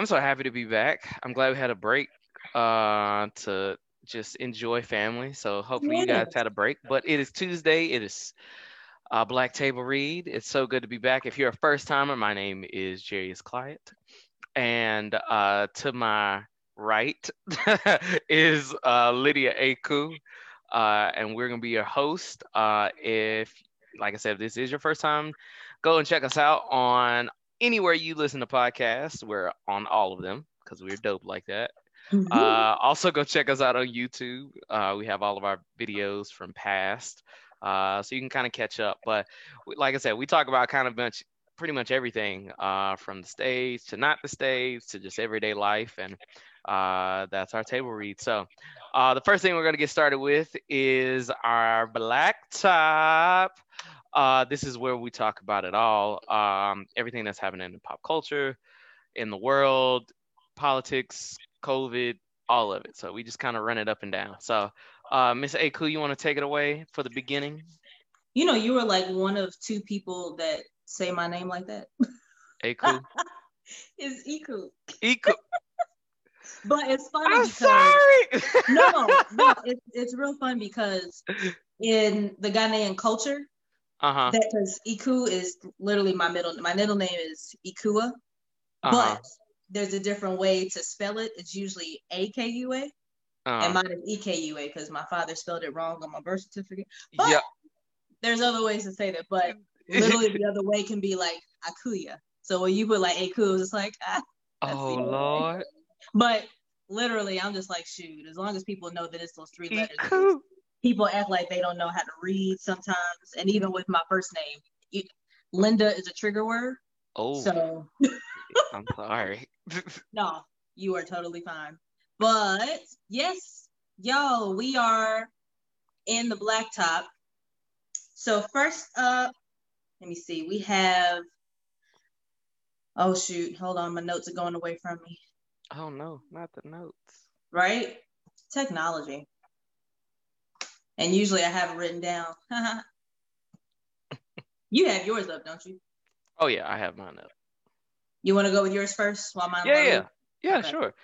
I'm so happy to be back. I'm glad we had a break uh, to just enjoy family. So hopefully you guys had a break. But it is Tuesday. It is uh, Black Table Read. It's so good to be back. If you're a first timer, my name is Jarius Clyde. And uh, to my right is uh, Lydia Aku. Uh, and we're going to be your host. Uh, if, like I said, if this is your first time, go and check us out on anywhere you listen to podcasts. We're on all of them because we're dope like that. Mm-hmm. Uh, also, go check us out on YouTube. Uh, we have all of our videos from past, uh, so you can kind of catch up. But we- like I said, we talk about kind of much, pretty much everything uh, from the stage to not the stage to just everyday life, and uh, that's our table read. So, uh, the first thing we're going to get started with is our black top. Uh, this is where we talk about it all, um, everything that's happening in pop culture, in the world, politics, COVID, all of it. So we just kind of run it up and down. So, uh, Miss Aku, you want to take it away for the beginning? You know, you were like one of two people that say my name like that. Aku, Is Iku. Iku. But it's funny I'm because sorry. no, no, it's it's real fun because in the Ghanaian culture, Uh huh. that because Iku is literally my middle my middle name is Ikua, Uh huh. but there's a different way to spell it. It's usually A K U A, and Uh, mine is E K U A because my father spelled it wrong on my birth certificate. But yeah. there's other ways to say that, but literally the other way can be like Akuya. So when you put like Aku, it's like ah. Oh other way. Lord. But literally, I'm just like shoot. As long as people know that it's those three letters. People act like they don't know how to read sometimes. And even with my first name, it, Linda is a trigger word. Oh, So I'm sorry. no, you are totally fine. But yes, yo, we are in the blacktop. So first up, let me see. We have. Oh shoot! Hold on, my notes are going away from me. oh no, not the notes. Right? Technology. And usually I have it written down. you have yours up, don't you? Oh yeah, I have mine up. You want to go with yours first while mine Yeah, yeah. Yeah, Okay. sure.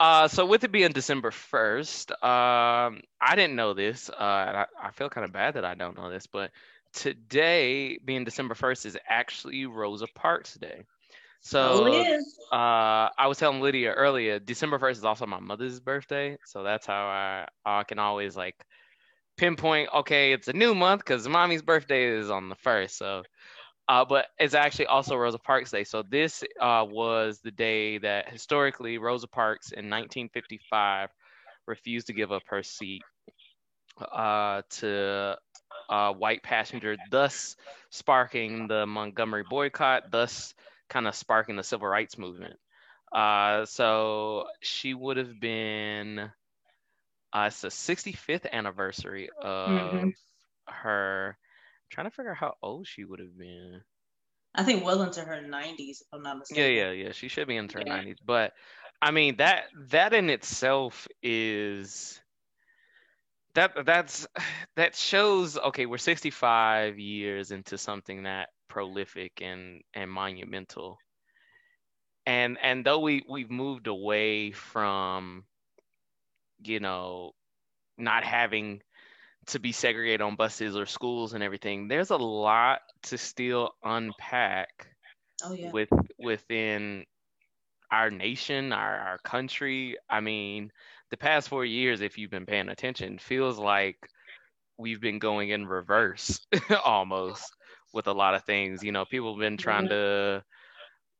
Uh, so with it being December 1st, um, I didn't know this. Uh, and I, I feel kind of bad that I don't know this, but today, being December 1st, is actually Rosa Parks Day. So Oh, uh, I was telling Lydia earlier, December 1st is also my mother's birthday. So that's how I, I can always like pinpoint, okay, it's a new month because mommy's birthday is on the 1st. So uh, but it's actually also Rosa Parks Day. So this uh, was the day that historically Rosa Parks in 1955 refused to give up her seat uh, to a white passenger, thus sparking the Montgomery boycott, thus kind of sparking the civil rights movement. Uh, so she would have been, uh, it's the 65th anniversary of Mhm. her. trying to figure out how old she would have been. I think well into her 90s, if I'm not Yeah, mistaken. yeah, yeah. She should be into her Yeah. nineties, but I mean that that in itself is that that's that shows okay we're 65 years into something that prolific and and monumental and and though we we've moved away from you know not having to be segregated on buses or schools and everything there's a lot to still unpack Oh, yeah. with within our nation, our our country. I mean, the past four years, if you've been paying attention, feels like we've been going in reverse almost with a lot of things. You know, people have been trying to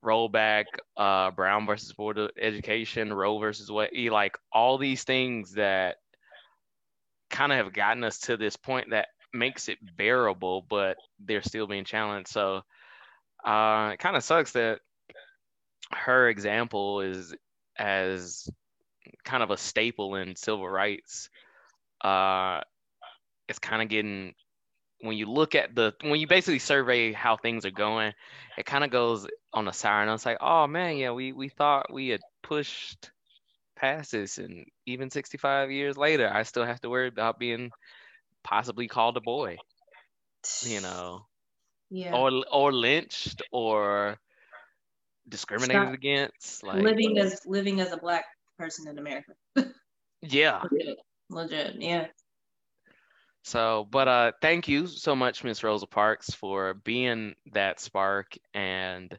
roll back uh Brown versus Board of Education, Roe versus what like all these things that kind of have gotten us to this point that makes it bearable, but they're still being challenged. So uh, it kind of sucks that her example is as kind of a staple in civil rights. Uh, it's kind of getting when you look at the when you basically survey how things are going, it kind of goes on a sour note. It's like, oh man, yeah, we we thought we had pushed past this, and even 65 years later, I still have to worry about being possibly called a boy, you know Yeah. or or lynched or discriminated Stop. against. Like living as living as a black person in America. yeah. Legit. Legit. Yeah. So, but uh, thank you so much, Miss Rosa Parks, for being that spark and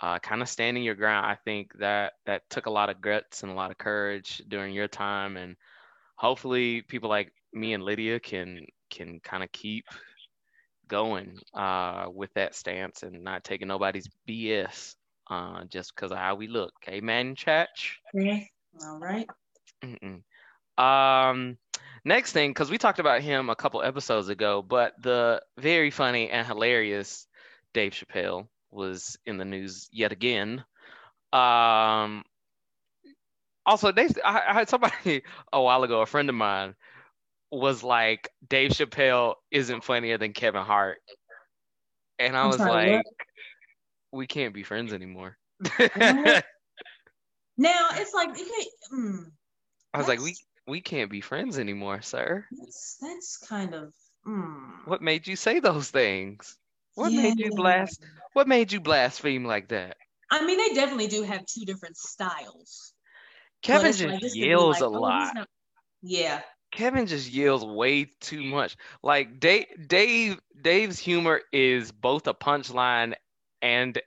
uh, kind of standing your ground. I think that that took a lot of guts and a lot of courage during your time, and hopefully, people like me and Lydia can can kind of keep going uh, with that stance and not taking nobody's BS uh, just because of how we look. Amen, church. Yeah. All right. Mm-mm. Um, next thing, because we talked about him a couple episodes ago, but the very funny and hilarious Dave Chappelle was in the news yet again. Um, also, Dave, I, I had somebody a while ago, a friend of mine, was like, Dave Chappelle isn't funnier than Kevin Hart. And I I'm was sorry, like, what? we can't be friends anymore. Now it's like you can't. Mm, I was like, we we can't be friends anymore, sir. that's that's kind of. Mm, What made you say those things? What made you blast? What made you blaspheme like that? I mean, they definitely do have two different styles. Kevin just like, this could be yells like, a oh, lot. not- Yeah. Kevin just yells way too much. Like Dave, Dave, Dave's humor is both a punchline and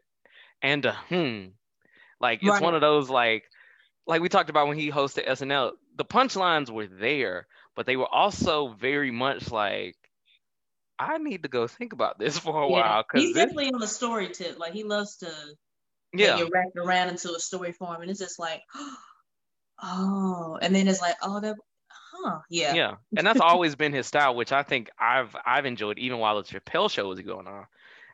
and a hmm. Like it's Right. one of those like like we talked about when he hosted SNL. The punchlines were there, but they were also very much like I need to go think about this for a yeah. while because He's this, definitely on the story tip. Like he loves to yeah, get wrapped around into a story form, and it's just like, oh, and then it's like, oh, that, huh, yeah, Yeah, and that's always been his style, which I think I've I've enjoyed even while the Chappelle show was going on,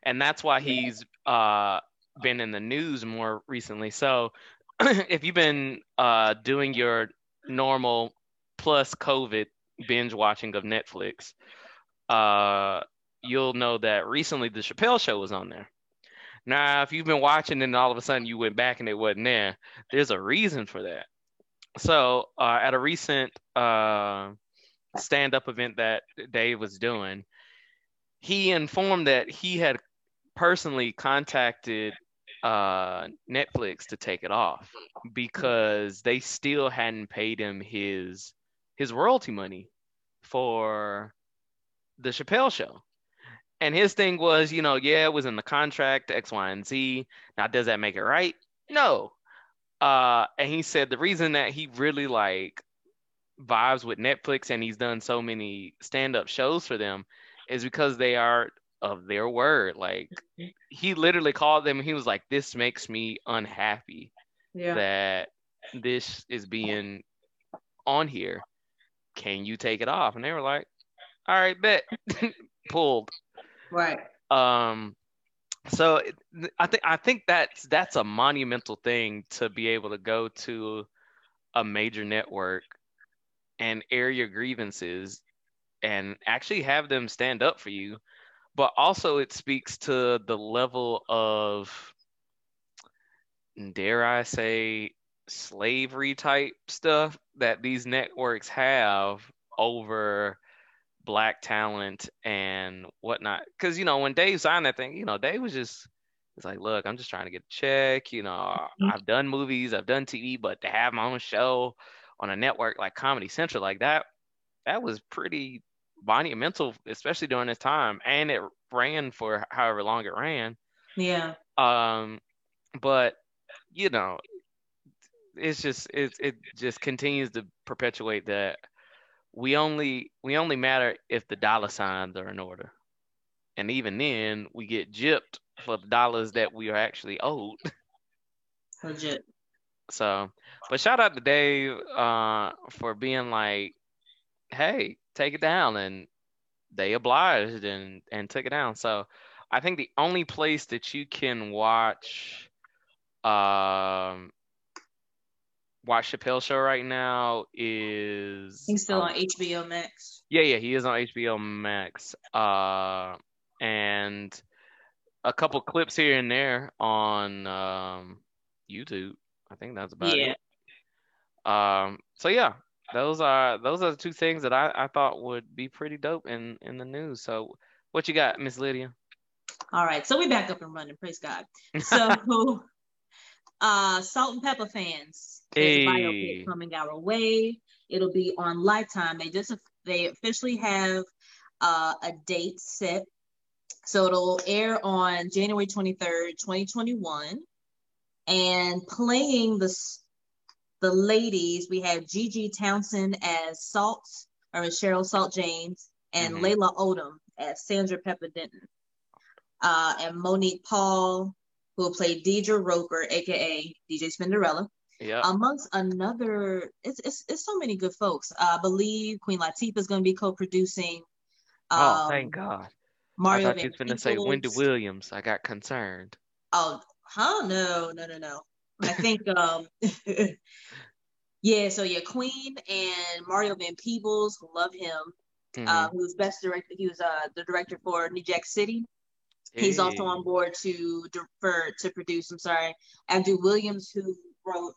and that's why Yeah. he's uh been in the news more recently. So if you've been uh doing your normal plus COVID binge watching of Netflix, uh you'll know that recently the Chappelle show was on there. Now, if you've been watching and all of a sudden you went back and it wasn't there, there's a reason for that. So, uh, at a recent uh, stand-up event that Dave was doing, he informed that he had personally contacted uh, Netflix to take it off because they still hadn't paid him his his royalty money for the Chappelle show. And his thing was, you know, yeah, it was in the contract, X, Y, and Z. Now, does that make it right? No. Uh, and he said the reason that he really like vibes with Netflix and he's done so many stand-up shows for them is because they are of their word. Like he literally called them and he was like, This makes me unhappy yeah, that this is being on here. Can you take it off? And they were like, All right, bet. Pulled. right, Um, so I think I think that's that's a monumental thing to be able to go to a major network and air your grievances and actually have them stand up for you. But also it speaks to the level of dare I say slavery type stuff that these networks have over black talent and whatnot. Because you know, when Dave signed that thing, you know, Dave was just it's like, look, I'm just trying to get a check. You know, Mhm. I've done movies, I've done TV, but to have my own show on a network like Comedy Central like that, that was pretty monumental, especially during this time. And it ran for however long it ran. yeah, Um, but you know, it's just it it just continues to perpetuate that we only we only matter if the dollar signs are in order, and even then we get gypped for the dollars that we are actually owed. legit. So, but shout out to Dave uh, for being like, hey, take it down, and they obliged and and took it down. So, I think the only place that you can watch um watch Chappelle show right now is He's still um, on HBO Max. yeah, yeah, he is on HBO Max. Uh, and a couple clips here and there on um, YouTube. I think that's about Yeah. it. Um, so yeah, those are those are the two things that I, I thought would be pretty dope in in the news. So what you got, Miss Lydia? All right, so we back up and running. Praise God. So uh, Salt-N-Pepa fans, there's a biopic Hey. coming our way. It'll be on Lifetime. They just they officially have uh, a date set, so it'll air on January twenty third, twenty twenty one. And playing the the ladies, we have GG Townson as Salt or Cheryl Salt James, and Mhm. Laila Odom as Sandra Pepa Denton, uh, and Monique Paul, who will play Deidre Roper, aka DJ Spinderella, Yeah. amongst another. It's it's, it's so many good folks. Uh, I believe Queen Latifah is going to be co-producing. oh, Um, thank God. Mario I thought you was going to say Wendy Williams. I got concerned. Oh, huh? No, no, no, no. I think um yeah, so yeah, Queen and Mario Van Peebles, who love him. Mhm. Uh, who was best director, he was uh the director for New Jack City. He's also on board to for to produce, I'm sorry, Andrew Williams, who wrote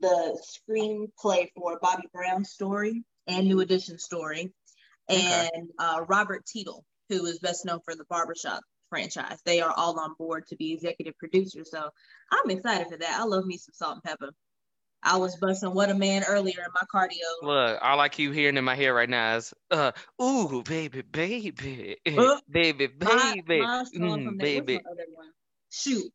the screenplay for Bobby Brown's story and New Edition story, Okay. and uh, Robert Teitel, who is best known for the Barbershop franchise. They are all on board to be executive producers. So I'm excited for that. I love me some salt and pepper. I was busting what a man earlier in my cardio. Look, all I keep hearing in my head right now is, uh, ooh, baby, baby, Uh, baby, baby, my song mm, baby. what's my other one? Shoot.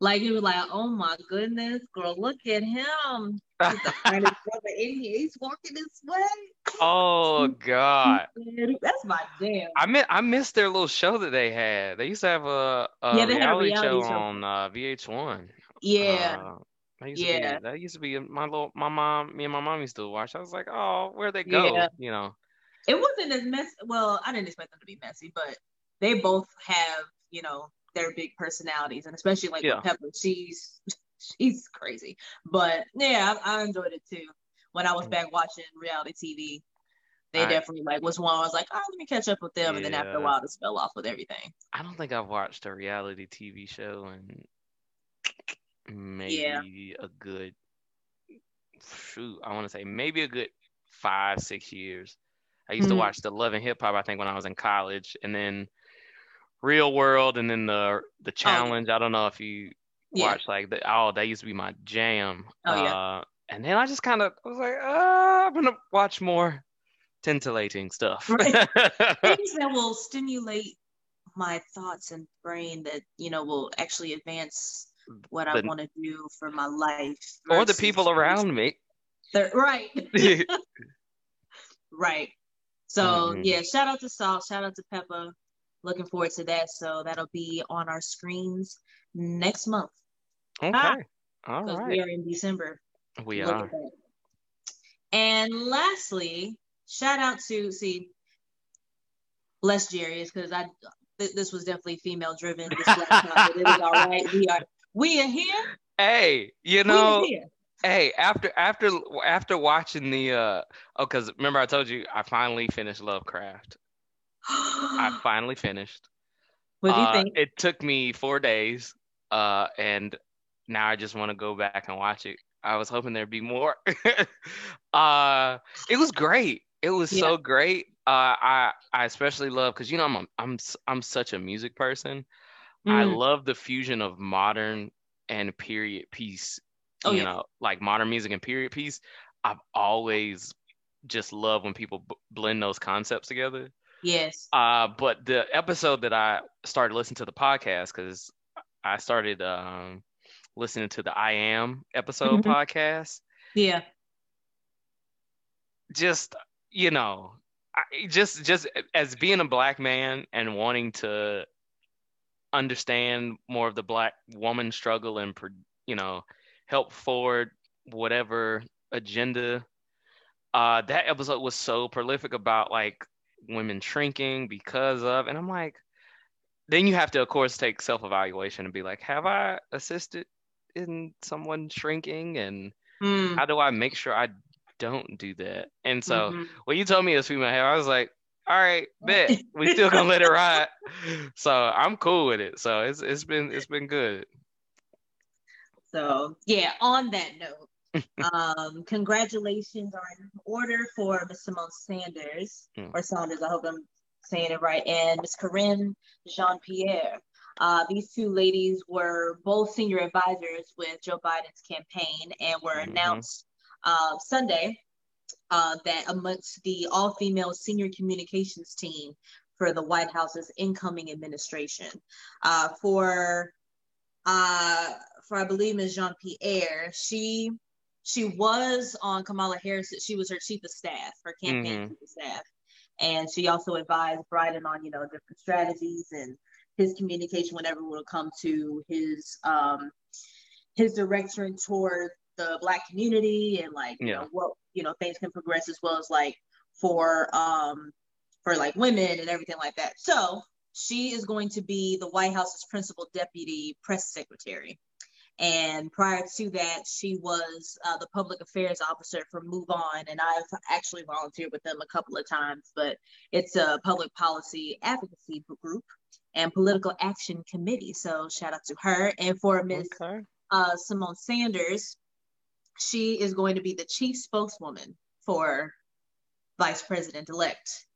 Like it was like, oh my goodness, girl, look at him. He's the finest brother in here. He's walking this way. Oh God, That's my jam. I miss I missed their little show that they had. They used to have a, a Yeah, they had a reality, reality show show. on uh, VH1. Yeah. Uh, that used Yeah. to be that used to be my little my mom me and my mom used to watch. I was like, oh, where'd they go? Yeah. You know. It wasn't as messy. Well, I didn't expect them to be messy, but they both have, you know, their big personalities, and especially like Yeah. Pepa, she's she's crazy. But yeah, I, I enjoyed it too. When I was Mm. back watching reality TV, they I- definitely like was one. I was like, oh, let me catch up with them, and then after a while, just fell off with everything. I don't think I've watched a reality TV show in maybe a good shoot. I want to say maybe a good five, six years. I used to Mhm. watch the Love and Hip Hop. I think when I was in college, and then Real World, and then the the Challenge. I don't know if you Oh, Yeah. watch like the oh that used to be my jam. Oh, yeah. Uh, and then I just kind of was like, uh, I'm gonna watch more titillating stuff. Right. Things that will stimulate my thoughts and brain that you know will actually advance what I want to do for my life, or the people around me. the- right. Right. So Mhm. yeah, shout out to Salt, shout out to Pepa. Looking forward to that. So that'll be on our screens next month Okay. Ah, All because we are in December. We Look are. And lastly, shout out to see less Jerry's because I th- this was definitely female driven. This laptop, but it is all right. We are we are here. Hey, you know, hey, after after after watching the uh oh, cause remember I told you I finally finished Lovecraft. I finally finished. what do you Uh, think? It took me four days, uh, and now I just want to go back and watch it. I was hoping there'd be more. uh, it was great. It was so great. Uh, I I especially love because you know I'm a, I'm I'm such a music person. I Mm. love the fusion of modern and period piece. Oh, you yeah. know, like modern music and period piece. I've always just loved when people b- blend those concepts together. Yes. Uh, but the episode that I started listening to the podcast because I started um, listening to the I Am episode Mhm. podcast. Yeah. Just you know, I, just just as being a black man and wanting to understand more of the black woman struggle and you know help forward whatever agenda. Uh, that episode was so prolific about like women shrinking because of, and I'm like, then you have to of course take self evaluation and be like, have I assisted in someone shrinking, and Mm. how do I make sure I don't do that? And so Mhm. when you told me it was female hair, I was like, all right, bet we still gonna let it ride. So I'm cool with it. So it's it's been it's been good. So yeah, on that note, um, congratulations are in order for Miss Symone Sanders Hmm. or Saunders. I hope I'm saying it right, and Miss Karine Jean Pierre. Uh, these two ladies were both senior advisors with Joe Biden's campaign and were Mhm. announced uh, Sunday uh, that amongst the all female senior communications team for the White House's incoming administration. Uh, for uh, for I believe Ms. Jean Pierre, she she was on Kamala Harris. She was her chief of staff, her campaign Mhm. chief of staff, and she also advised Biden on you know different strategies and his communication whenever it will come to his um his direction toward the black community and like you know what you know things can progress as well as like for um for like women and everything like that. So she is going to be the White House's principal deputy press secretary. And prior to that, she was uh, the public affairs officer for MoveOn. And I've actually volunteered with them a couple of times, but it's a public policy advocacy group and political action committee. So shout out to her. And for Ms. Okay. Uh, Symone Sanders, she is going to be the chief spokeswoman for Vice President elect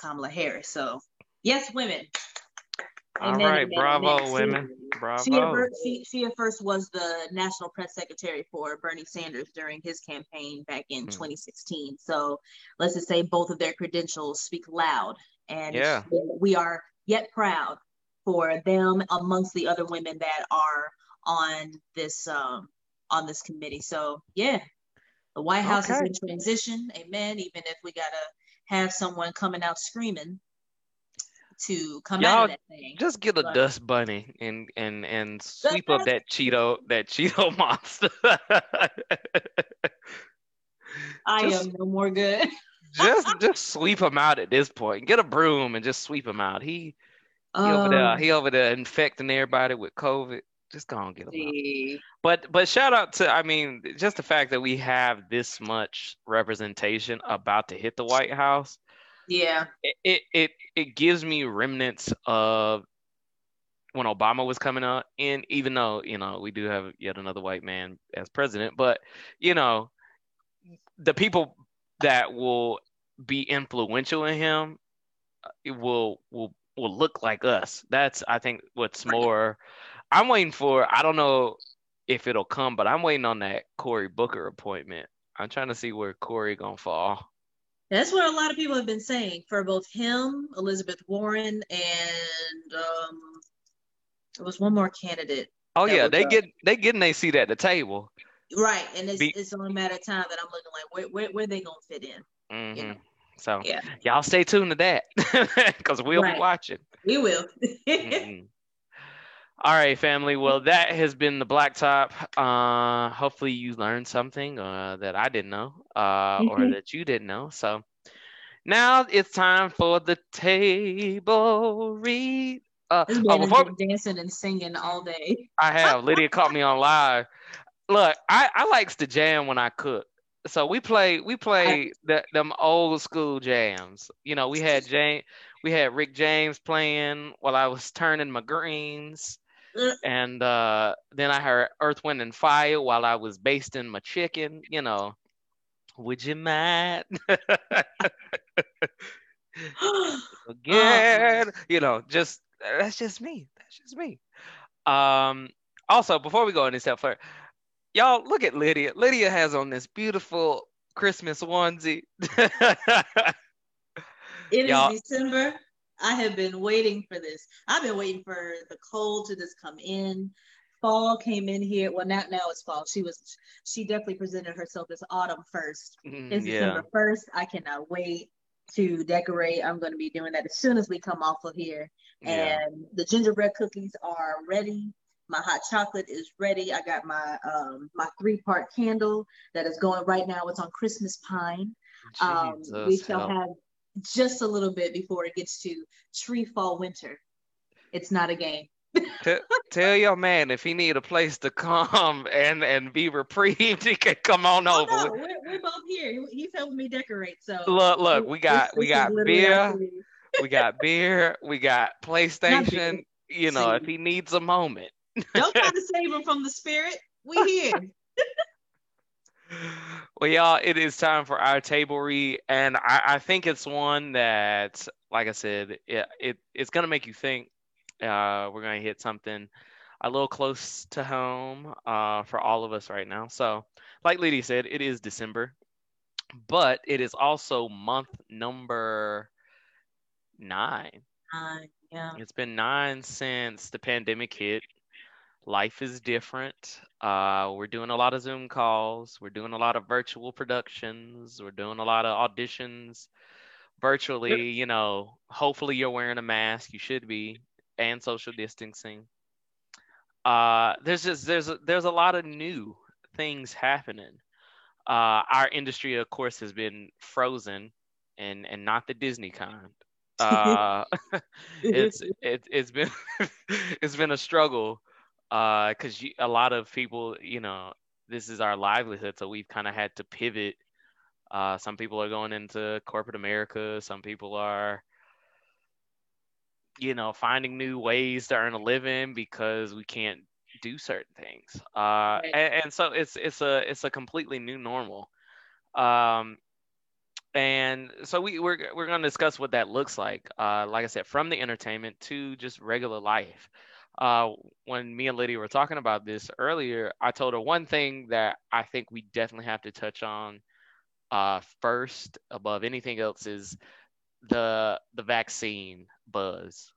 Kamala Harris. So, yes, women. All right, bravo, amen. women. She at, Bravo. first, she, she at first was the national press secretary for Bernie Sanders during his campaign back in Hmm. 2016. So let's just say both of their credentials speak loud. And Yeah. we are yet proud for them amongst the other women that are on this um, on this committee. So yeah, the White House Okay. is in transition. Amen. Even if we gotta have someone coming out screaming to come out Y'all of that thing. Just get a But- dust bunny and and and sweep up that Cheeto that Cheeto monster. I just- am no more good. just just sweep him out at this point. Get a broom and just sweep him out. He he over there Um, he over there infecting everybody with COVID. Just go and get him out. But but shout out to I mean just the fact that we have this much representation about to hit the White House. Yeah, It it it, it gives me remnants of when Obama was coming up, and even though you know we do have yet another white man as president, but you know the people that will be influential in him uh, it will will will look like us. That's I think what's more. I'm waiting for. I don't know if it'll come, but I'm waiting on that Cory Booker appointment. I'm trying to see where Cory gonna fall. That's what a lot of people have been saying for both him, Elizabeth Warren, and um, there was one more candidate. Oh yeah, they uh, get they getting their seat at the table. Right, and it's Be- it's only a matter of time that I'm looking like where where, where they gonna fit in. hmm know. So Yeah. y'all stay tuned to that because we'll Right. be watching. We will. Mhm. All right, family. Well, that has been the Blacktop. Uh, hopefully, you learned something uh, that I didn't know uh, or Mhm. that you didn't know. So now it's time for the table read. Uh, oh, before been dancing and singing all day. I have Lydia caught me on live. Look, I, I likes to jam when I cook. So we play we play the, them old school jams. You know, we had James we had Rick James playing while I was turning my greens. Uh. And uh, then I heard Earth, Wind, and Fire while I was basting my chicken. You know, would you mind? Again, you know, just that's just me. That's just me. Um. Also, before we go any step further, y'all look at Lydia. Lydia has on this beautiful Christmas onesie. It is December. I have been waiting for this. I've been waiting for the cold to just come in. Fall came in here. Well, not now it's fall. She was she definitely presented herself as autumn first. Mm, It's yeah. December first. I cannot wait to decorate. I'm going to be doing that as soon as we come off of here. Yeah. And the gingerbread cookies are ready. My hot chocolate is ready. I got my um my three part candle that is going right now. It's on Christmas pine. Um, we shall help. have just a little bit before it gets to tree fall winter. It's not a game. T- tell your man if he need a place to come and and be reprieved, he can come on Oh over. no, we're, we're both here. He's helping me decorate. So Look, look, we got we got beer, we got beer, we got PlayStation. You know, if he needs a moment. Don't try to save him from the spirit. We here. Well, y'all, it is time for our table read, and I, I think it's one that, like I said, it, it it's gonna make you think. Uh, we're gonna hit something a little close to home uh, for all of us right now. So, like Lydia said, it is December, but it is also month number nine. Nine, yeah. It's been nine since the pandemic hit. Life is different. Uh, we're doing a lot of Zoom calls. We're doing a lot of virtual productions. We're doing a lot of auditions virtually. You know, hopefully you're wearing a mask. You should be, and social distancing. Uh, there's just there's a, there's a lot of new things happening. Uh, our industry, of course, has been frozen, and and not the Disney kind. Uh, it's it, it's been it's been a struggle because uh, a lot of people, you know, this is our livelihood, so we've kind of had to pivot. Uh, some people are going into corporate America. Some people are, you know, finding new ways to earn a living because we can't do certain things. Uh, and, and, so it's it's a it's a completely new normal. Um, and so we we're we're going to discuss what that looks like. Uh, like I said, from the entertainment to just regular life uh, when me and Lydia were talking about this earlier, I told her one thing that I think we definitely have to touch on uh, first, above anything else, is the the vaccine buzz.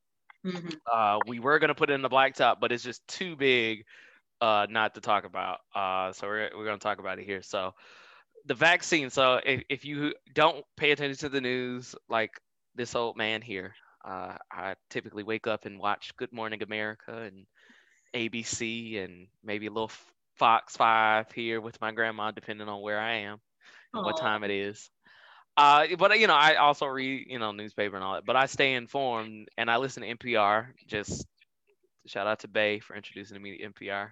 Mm-hmm. Uh, we were gonna put it in the blacktop, but it's just too big uh, not to talk about. Uh, so we're we're gonna talk about it here. So the vaccine. So if, if you don't pay attention to the news, like this old man here, uh, I typically wake up and watch Good Morning America and ABC and maybe a little Fox 5 here with my grandma, depending on where I am and Aww. what time it is. Uh, but you know, I also read you know newspaper and all that. But I stay informed and I listen to NPR. Just shout out to Bay for introducing me to NPR.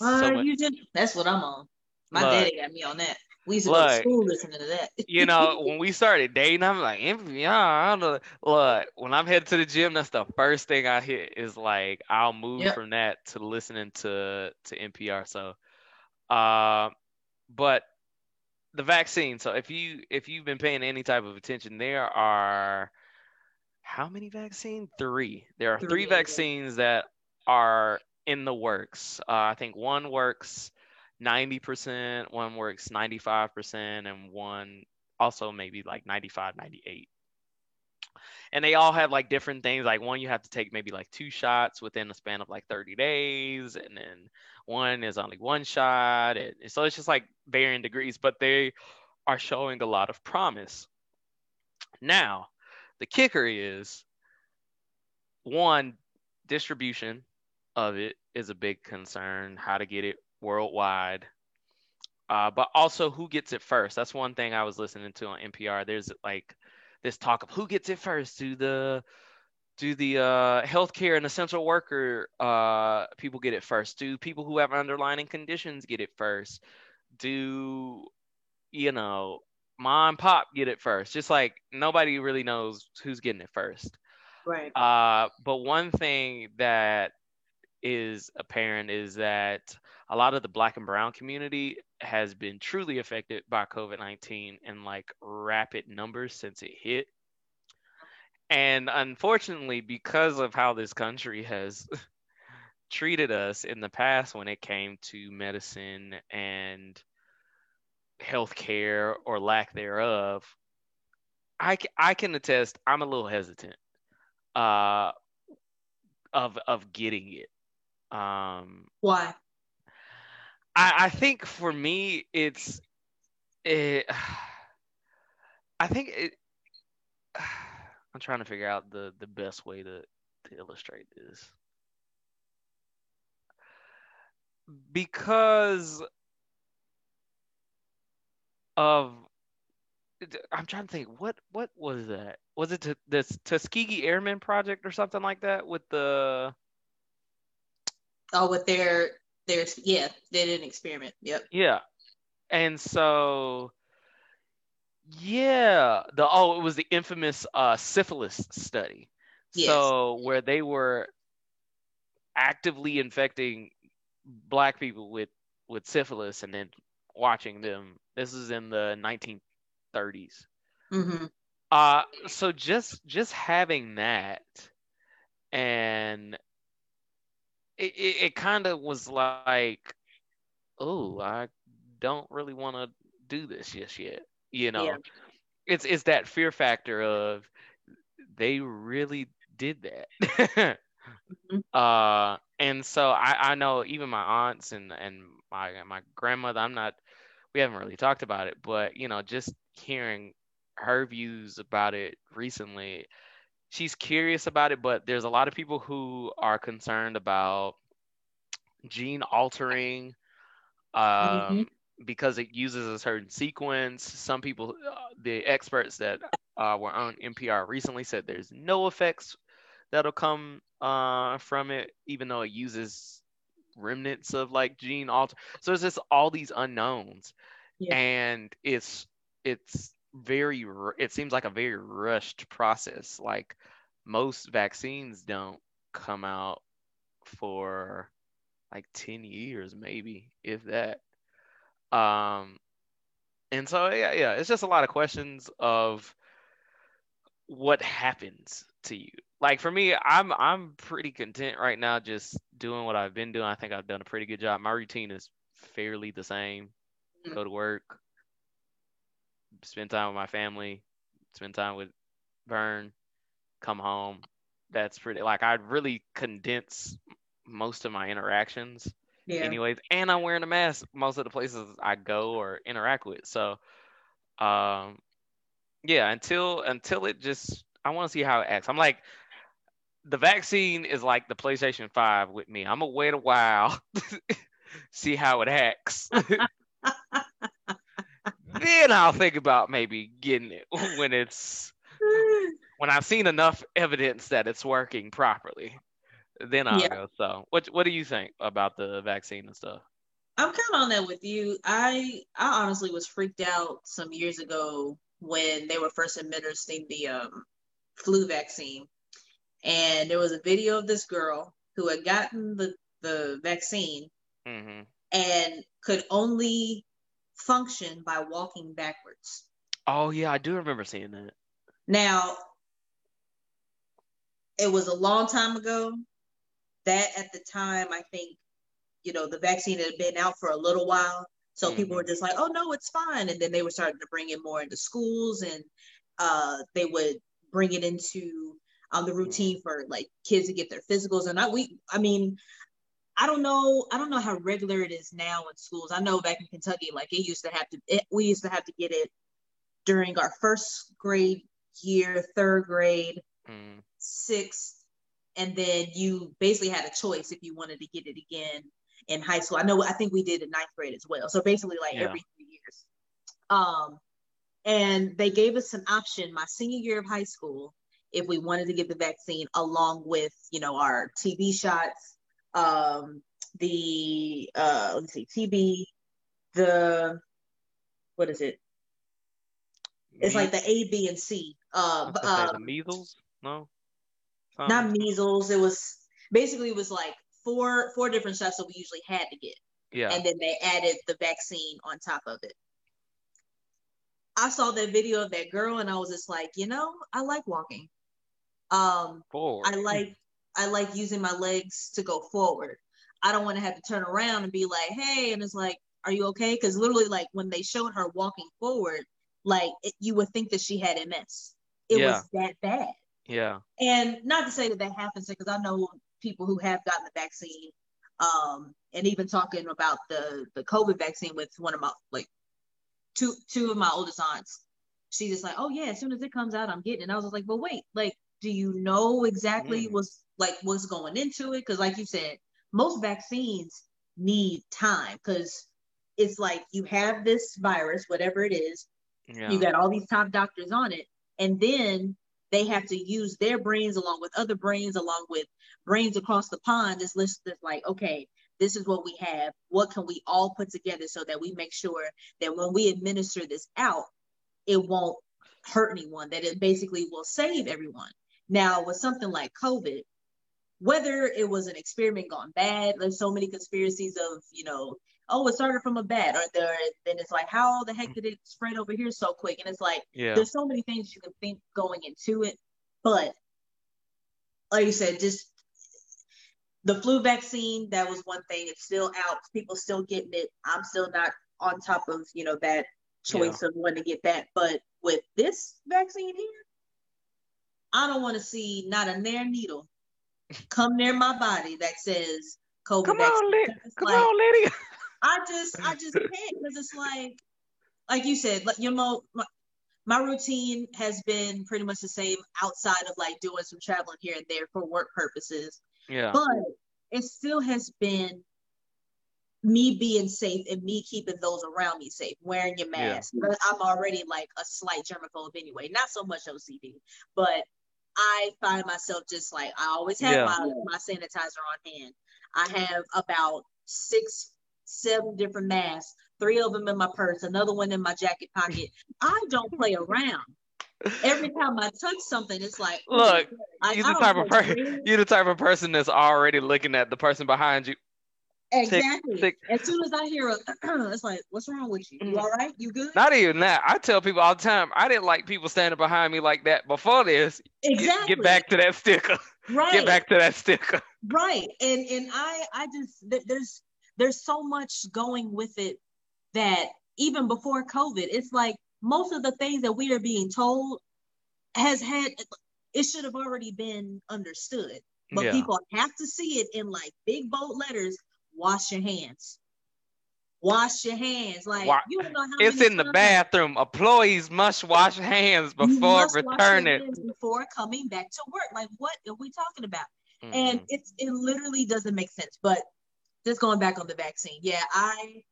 Well, so you did. That's what I'm on. My daddy got me on that. We used to look, go to school listening to that. you know, when we started dating, I'm like, yeah, I don't know. Look, when I'm headed to the gym, that's the first thing I hit is like I'll move yep. from that to listening to to NPR. So, uh, but the vaccine. So if you if you've been paying any type of attention, there are how many vaccines? Three. There are three, three vaccines that are in the works. Uh, I think one works 90%, one works 95%, and one also maybe like 95, 98. And they all have like different things. Like one, you have to take maybe like two shots within a span of like 30 days, and then one is only one shot. And so it's just like varying degrees, but they are showing a lot of promise. Now, the kicker is one, distribution of it is a big concern, how to get it worldwide. Uh, but also who gets it first. That's one thing I was listening to on NPR. There's like this talk of who gets it first. Do the do the uh, healthcare and essential worker uh, people get it first? Do people who have underlying conditions get it first? Do you know mom and pop get it first? Just like nobody really knows who's getting it first. Right. Uh, but one thing that is apparent is that a lot of the black and brown community has been truly affected by COVID 19 in like rapid numbers since it hit. And unfortunately, because of how this country has treated us in the past when it came to medicine and healthcare or lack thereof, I, I can attest I'm a little hesitant uh, of of getting it. Um, Why? I, I think for me, it's it. I think it. I'm trying to figure out the the best way to to illustrate this because of I'm trying to think what what was that? Was it to, this Tuskegee Airmen project or something like that with the Oh, with their their yeah, they did an experiment. Yep. Yeah. And so yeah, the oh, it was the infamous uh syphilis study. Yes. So where they were actively infecting black people with with syphilis and then watching them. This is in the 1930s. Mm-hmm. Uh, so just just having that and it, it, it kind of was like, oh, I don't really want to do this just yet. You know, Yeah. it's it's that fear factor of they really did that. Mhm. uh, and so I I know even my aunts and and my my grandmother. I'm not. We haven't really talked about it, but you know, just hearing her views about it recently, she's curious about it. But there's a lot of people who are concerned about gene altering um, because it uses a certain sequence. Some people, uh, the experts that uh, were on NPR recently said there's no effects that'll come uh, from it, even though it uses remnants of like gene alter. So it's just all these unknowns, Yeah. and it's it's very it seems like a very rushed process. Like most vaccines don't come out for like 10 years maybe if that. Um and so yeah yeah it's just a lot of questions of what happens to you. Like for me i'm i'm pretty content right now just doing what i've been doing. I think i've done a pretty good job. My routine is fairly the same. Go to work spend time with my family spend time with vern come home. That's pretty like i really condense most of my interactions Yeah. anyways. And i'm wearing a mask most of the places i go or interact with. So um yeah until until it just i want to see how it acts. I'm like the vaccine is like the playstation 5 with me. I'm gonna wait a while see how it acts then i'll think about maybe getting it when it's when i've seen enough evidence that it's working properly then i'll Yeah. go so what what do you think about the vaccine and stuff I'm kind of on that with you. I I honestly was freaked out some years ago when they were first administering the um, flu vaccine, and there was a video of this girl who had gotten the the vaccine hmm and could only function by walking backwards. oh yeah i do remember seeing that Now, it was a long time ago. That at the time, I think, you know, the vaccine had been out for a little while. So people were just like, oh, no, it's fine. And then they were starting to bring it more into schools and uh, they would bring it into um, the routine for like kids to get their physicals. And I, we, I mean, I don't know. I don't know how regular it is now in schools. I know back in Kentucky, like it used to have to, it, we used to have to get it during our first grade year, third grade, Mm. sixth, and then you basically had a choice if you wanted to get it again in high school. I know I think we did in ninth grade as well. So basically like Yeah. every three years. Um and they gave us an option my senior year of high school if we wanted to get the vaccine along with, you know, our TB shots, um, the uh let's see, TB, the what is it? It's like the A, B, and C. Uh, uh, the measles no not measles. It was basically it was like four four different shots that we usually had to get, yeah and then they added the vaccine on top of it. I saw that video of that girl, and I was just like, you know, I like walking. Um, I like I like using my legs to go forward. I don't want to have to turn around and be like, hey, and it's like, are you okay? Because literally, like when they showed her walking forward, like it, you would think that she had MS. It Yeah. was that bad. yeah And not to say that that happens because I know people who have gotten the vaccine, um, and even talking about the the COVID vaccine with one of my like two two of my oldest aunts. She's just like, oh yeah, as soon as it comes out, I'm getting it. And I was just like, but wait, like, do you know exactly Mhm. what's like what's going into it? Because like you said, most vaccines need time because it's like you have this virus, whatever it is, yeah you got all these top doctors on it and then they have to use their brains along with other brains along with brains across the pond this list is like okay this is what we have what can we all put together so that we make sure that when we administer this out it won't hurt anyone that it basically will save everyone now with something like covid whether it was an experiment gone bad there's so many conspiracies of you know oh it started from a bat or there then it's like how the heck did it spread over here so quick and it's like yeah there's so many things you can think going into it but like you said just the flu vaccine, that was one thing. It's still out. People still getting it. I'm still not on top of, you know, that choice yeah. of when to get that. But with this vaccine here, I don't want to see not a near needle come near my body that says COVID come. On, li- come like, on, lady. I just, I just can't because it's like, like you said, like you know, my, my routine has been pretty much the same outside of like doing some traveling here and there for work purposes. Yeah. But it still has been me being safe and me keeping those around me safe, wearing your mask. Yeah. I'm already like a slight germaphobe anyway, not so much OCD, but I find myself just like I always have yeah. my, my sanitizer on hand. I have about six, seven different masks, three of them in my purse, another one in my jacket pocket. I don't play around. Every time I touch something, it's like look, I, you're the type of person you're the type of person that's already looking at the person behind you. Exactly. Tick, tick. As soon as I hear a, it's like, what's wrong with you? You mm. all right? You good? Not even that. I tell people all the time, I didn't like people standing behind me like that before this. Exactly. Get, get back to that sticker. Right. Get back to that sticker. Right. And and I I just there's there's so much going with it that even before COVID, it's like most of the things that we are being told has had it should have already been understood. But yeah. people have to see it in like big bold letters wash your hands. Wash your hands. Like Wa- you don't know how it's in the bathroom. Employees must wash hands before returning. Before coming back to work. Like what are we talking about? Mm-hmm. And it's it literally doesn't make sense. But just going back on the vaccine, yeah, I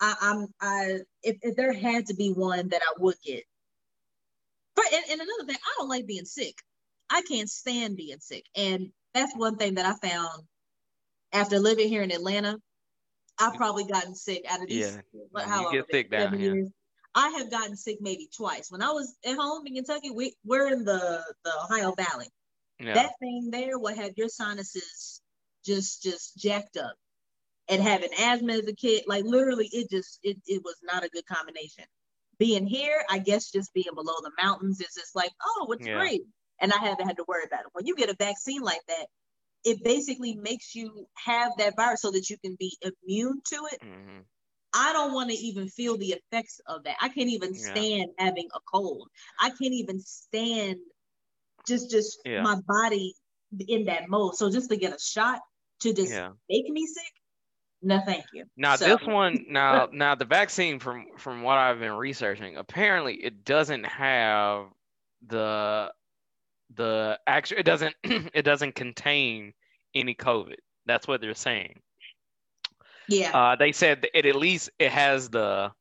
I, I'm I if, if there had to be one that I would get. But and, and another thing, I don't like being sick. I can't stand being sick. And that's one thing that I found after living here in Atlanta, I've probably gotten sick out of these. Yeah, what, how you get sick down here. Years. I have gotten sick maybe twice. When I was at home in Kentucky, we we're in the the Ohio Valley. Yeah. That thing there will have your sinuses just just jacked up. And having asthma as a kid, like literally, it just it it was not a good combination. Being here, I guess just being below the mountains is just like, oh, it's yeah. great. And I haven't had to worry about it. When you get a vaccine like that, it basically makes you have that virus so that you can be immune to it. Mm-hmm. I don't want to even feel the effects of that. I can't even stand yeah. having a cold. I can't even stand just just yeah. my body in that mode. So just to get a shot to just yeah. make me sick, no, thank you. Now so. this one, now now the vaccine from from what I've been researching, apparently it doesn't have the the actual it doesn't it doesn't contain any COVID. That's what they're saying. Yeah. Uh, they said it at least it has the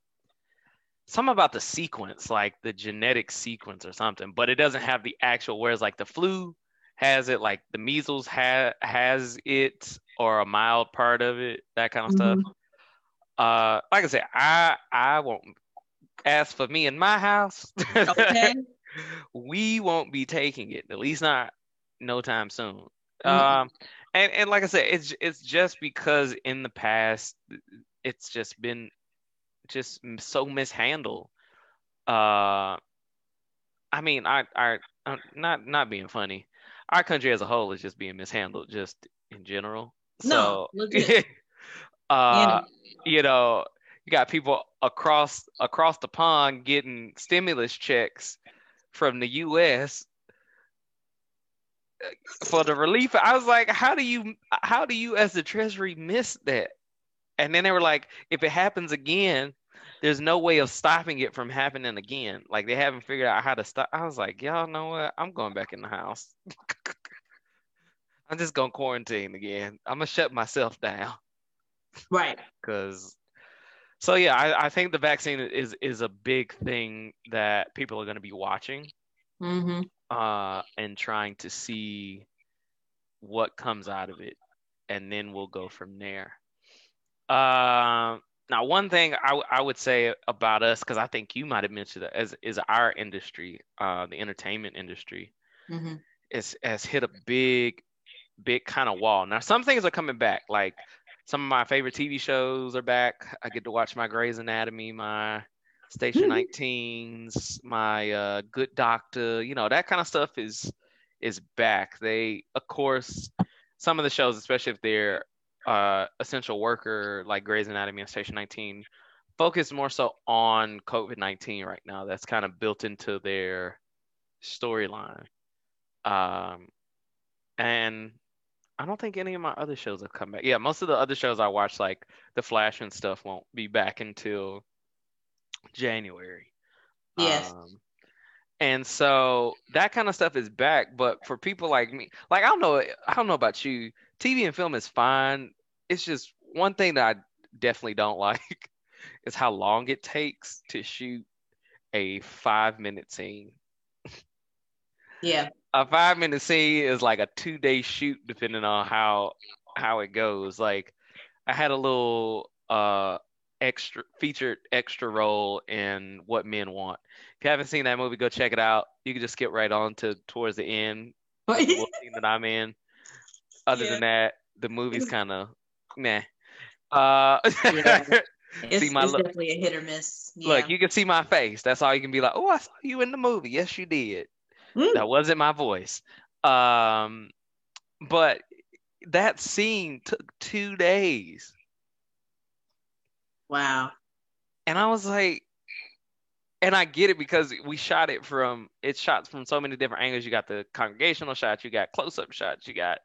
some about the sequence, like the genetic sequence or something, but it doesn't have the actual. Whereas like the flu has it, like the measles ha- has it, or a mild part of it, that kind of mm-hmm. stuff. Uh, like I said, I I won't. ask for me in my house, okay. We won't be taking it. At least not no time soon. Mm-hmm. Um, and and like I said, it's it's just because in the past it's just been just so mishandled. Uh, I mean, I I I'm not not being funny. Our country as a whole is just being mishandled, just in general. No, so, uh, you know, you got people across across the pond getting stimulus checks from the U.S. for the relief. I was like, how do you how do you as the Treasury miss that? And then they were like, if it happens again, there's no way of stopping it from happening again. Like they haven't figured out how to stop. I was like, y'all know what? I'm going back in the house. I'm just gonna quarantine again. I'm gonna shut myself down. Right. Because so yeah, I, I think the vaccine is is a big thing that people are gonna be watching. Mm-hmm. Uh, and trying to see what comes out of it, and then we'll go from there. Uh, now, one thing I, I would say about us, because I think you might have mentioned it, as is our industry, uh, the entertainment industry, mm-hmm. is has hit a big, big kind of wall. Now, some things are coming back. Like some of my favorite TV shows are back. I get to watch my Grey's Anatomy, my Station 19s, my uh, Good Doctor. You know that kind of stuff is is back. They, of course, some of the shows, especially if they're uh, essential worker like Grey's Anatomy and Station 19, focus more so on COVID 19 right now. That's kind of built into their storyline. Um, and I don't think any of my other shows have come back. Yeah, most of the other shows I watch, like The Flash and stuff, won't be back until January. Yes. Um, and so that kind of stuff is back, but for people like me, like I don't know, I don't know about you. TV and film is fine. It's just one thing that I definitely don't like is how long it takes to shoot a five minute scene. Yeah. A five minute scene is like a two day shoot depending on how how it goes. Like I had a little uh extra featured extra role in What Men Want. If you haven't seen that movie, go check it out. You can just skip right on to towards the end. the scene that I'm in. Other Yeah. than that, the movie's kind of meh. Uh, Yeah. It's, see my it's look. definitely a hit or miss. Yeah. Look, you can see my face. That's all you can be like. Oh, I saw you in the movie. Yes, you did. Mm. That wasn't my voice. Um, but that scene took two days, wow. and I was like, and I get it because we shot it from it's shot from so many different angles. You got the congregational shots, you got close-up shots, you got.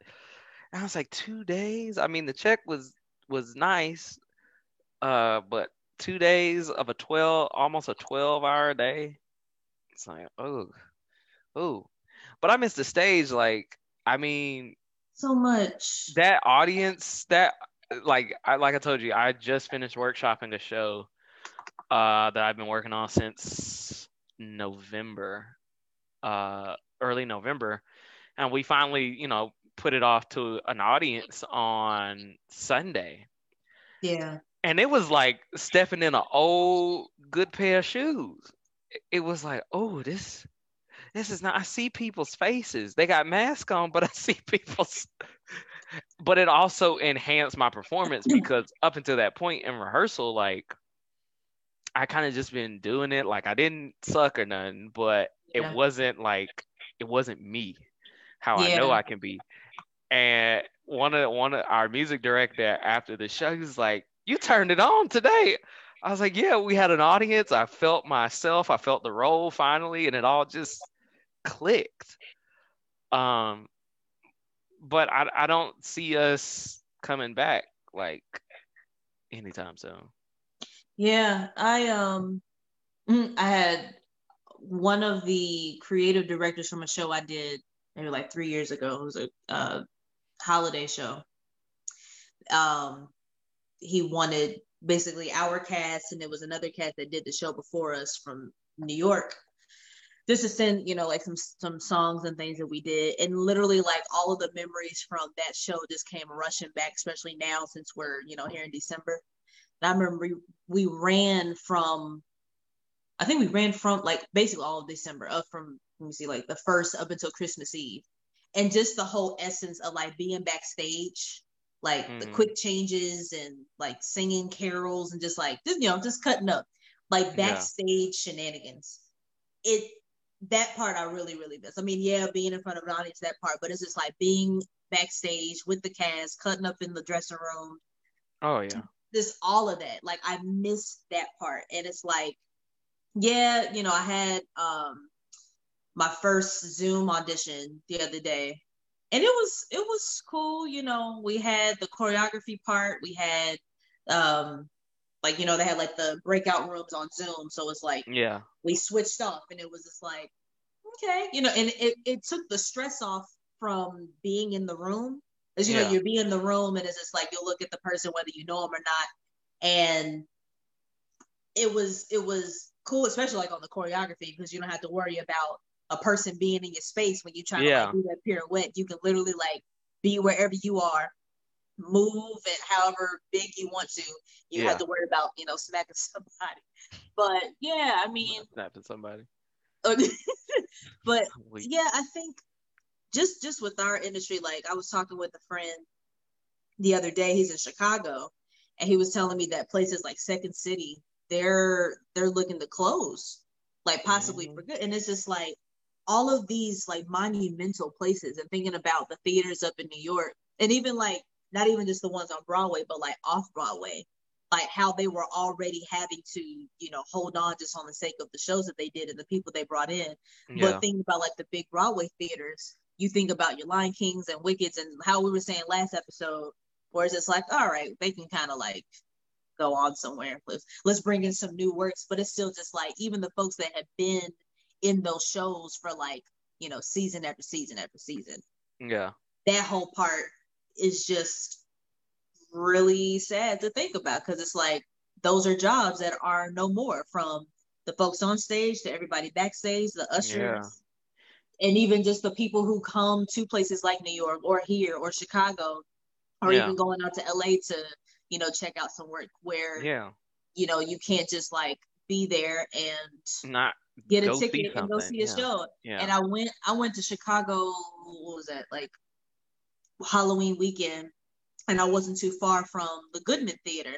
And I was like, two days. I mean, the check was was nice, uh, but two days of a twelve, almost a twelve-hour day. It's like, oh, oh. But I missed the stage. Like, I mean, So much. that audience, that like I like I told you, I just finished workshopping a show uh, that I've been working on since November, uh, early November, and we finally, you know, put it off to an audience on Sunday, Yeah. and it was like stepping in an old good pair of shoes. It was like, oh, this. This is not. I see people's faces. They got masks on, but I see people's. But it also enhanced my performance because up until that point in rehearsal, like I kind of just been doing it. Like I didn't suck or nothing, but Yeah. it wasn't like it wasn't me, how I know I can be. And one of one of our music director after the show, he was like, "You turned it on today." I was like, "Yeah, we had an audience. I felt myself. I felt the role finally, and it all just clicked." Um, but I I don't see us coming back like anytime soon. Yeah. I um mm, I had one of the creative directors from a show I did maybe like three years ago. It was a holiday show. Um, he wanted basically our cast, and there was another cast that did the show before us from New York. Just to send, you know, like some some songs and things that we did, and literally like all of the memories from that show just came rushing back, especially now since we're, you know, here in December. And I remember we, we ran from, I think we ran from like basically all of December, up from let me see, like the first up until Christmas Eve, and just the whole essence of like being backstage, like the Mhm. quick changes and like singing carols and just like just you know just cutting up, like Yeah. backstage shenanigans. It that part I really really miss. I mean, yeah, being in front of an audience that part, but it's just like being backstage with the cast, cutting up in the dressing room, Oh yeah. This all of that. Like I missed that part. And it's like, yeah, you know, I had um my first Zoom audition the other day. And it was it was cool, you know. We had the choreography part, we had um like you know, they had like the breakout rooms on Zoom. So it's like Yeah. We switched off and it was just like, okay, you know, and it, it took the stress off from being in the room. As you Yeah. know, you'll be in the room and it's just like you'll look at the person whether you know them or not. And it was it was cool, especially like on the choreography, because you don't have to worry about a person being in your space when you try to like do that pirouette. You can literally like be wherever you are, move it however big you want to. You Yeah. have to worry about, you know, smacking somebody. But yeah, I mean, Snapping somebody. but yeah, I think just just with our industry, like I was talking with a friend the other day, he's in Chicago, and he was telling me that places like Second City, they're they're looking to close, like possibly Mhm. for good. And it's just like all of these like monumental places and thinking about the theaters up in New York, and even like not even just the ones on Broadway, but like off Broadway, like how they were already having to, you know, hold on just on the sake of the shows that they did and the people they brought in. Yeah. But think about like the big Broadway theaters, you think about your Lion Kings and Wickeds and how we were saying last episode, where it's just like, all right, they can kind of like go on somewhere. Let's let's bring in some new works. But it's still just like even the folks that have been in those shows for like, you know, season after season after season, Yeah. that whole part is just really sad to think about because it's like those are jobs that are no more from the folks on stage to everybody backstage, the ushers, and even just the people who come to places like New York or here or Chicago, or Yeah. even going out to LA to, you know, check out some work where, Yeah. you know, you can't just like be there and Not get a ticket and go see a yeah. show. yeah. And I went, I went to Chicago. What was that like? Halloween weekend, and I wasn't too far from the Goodman Theater.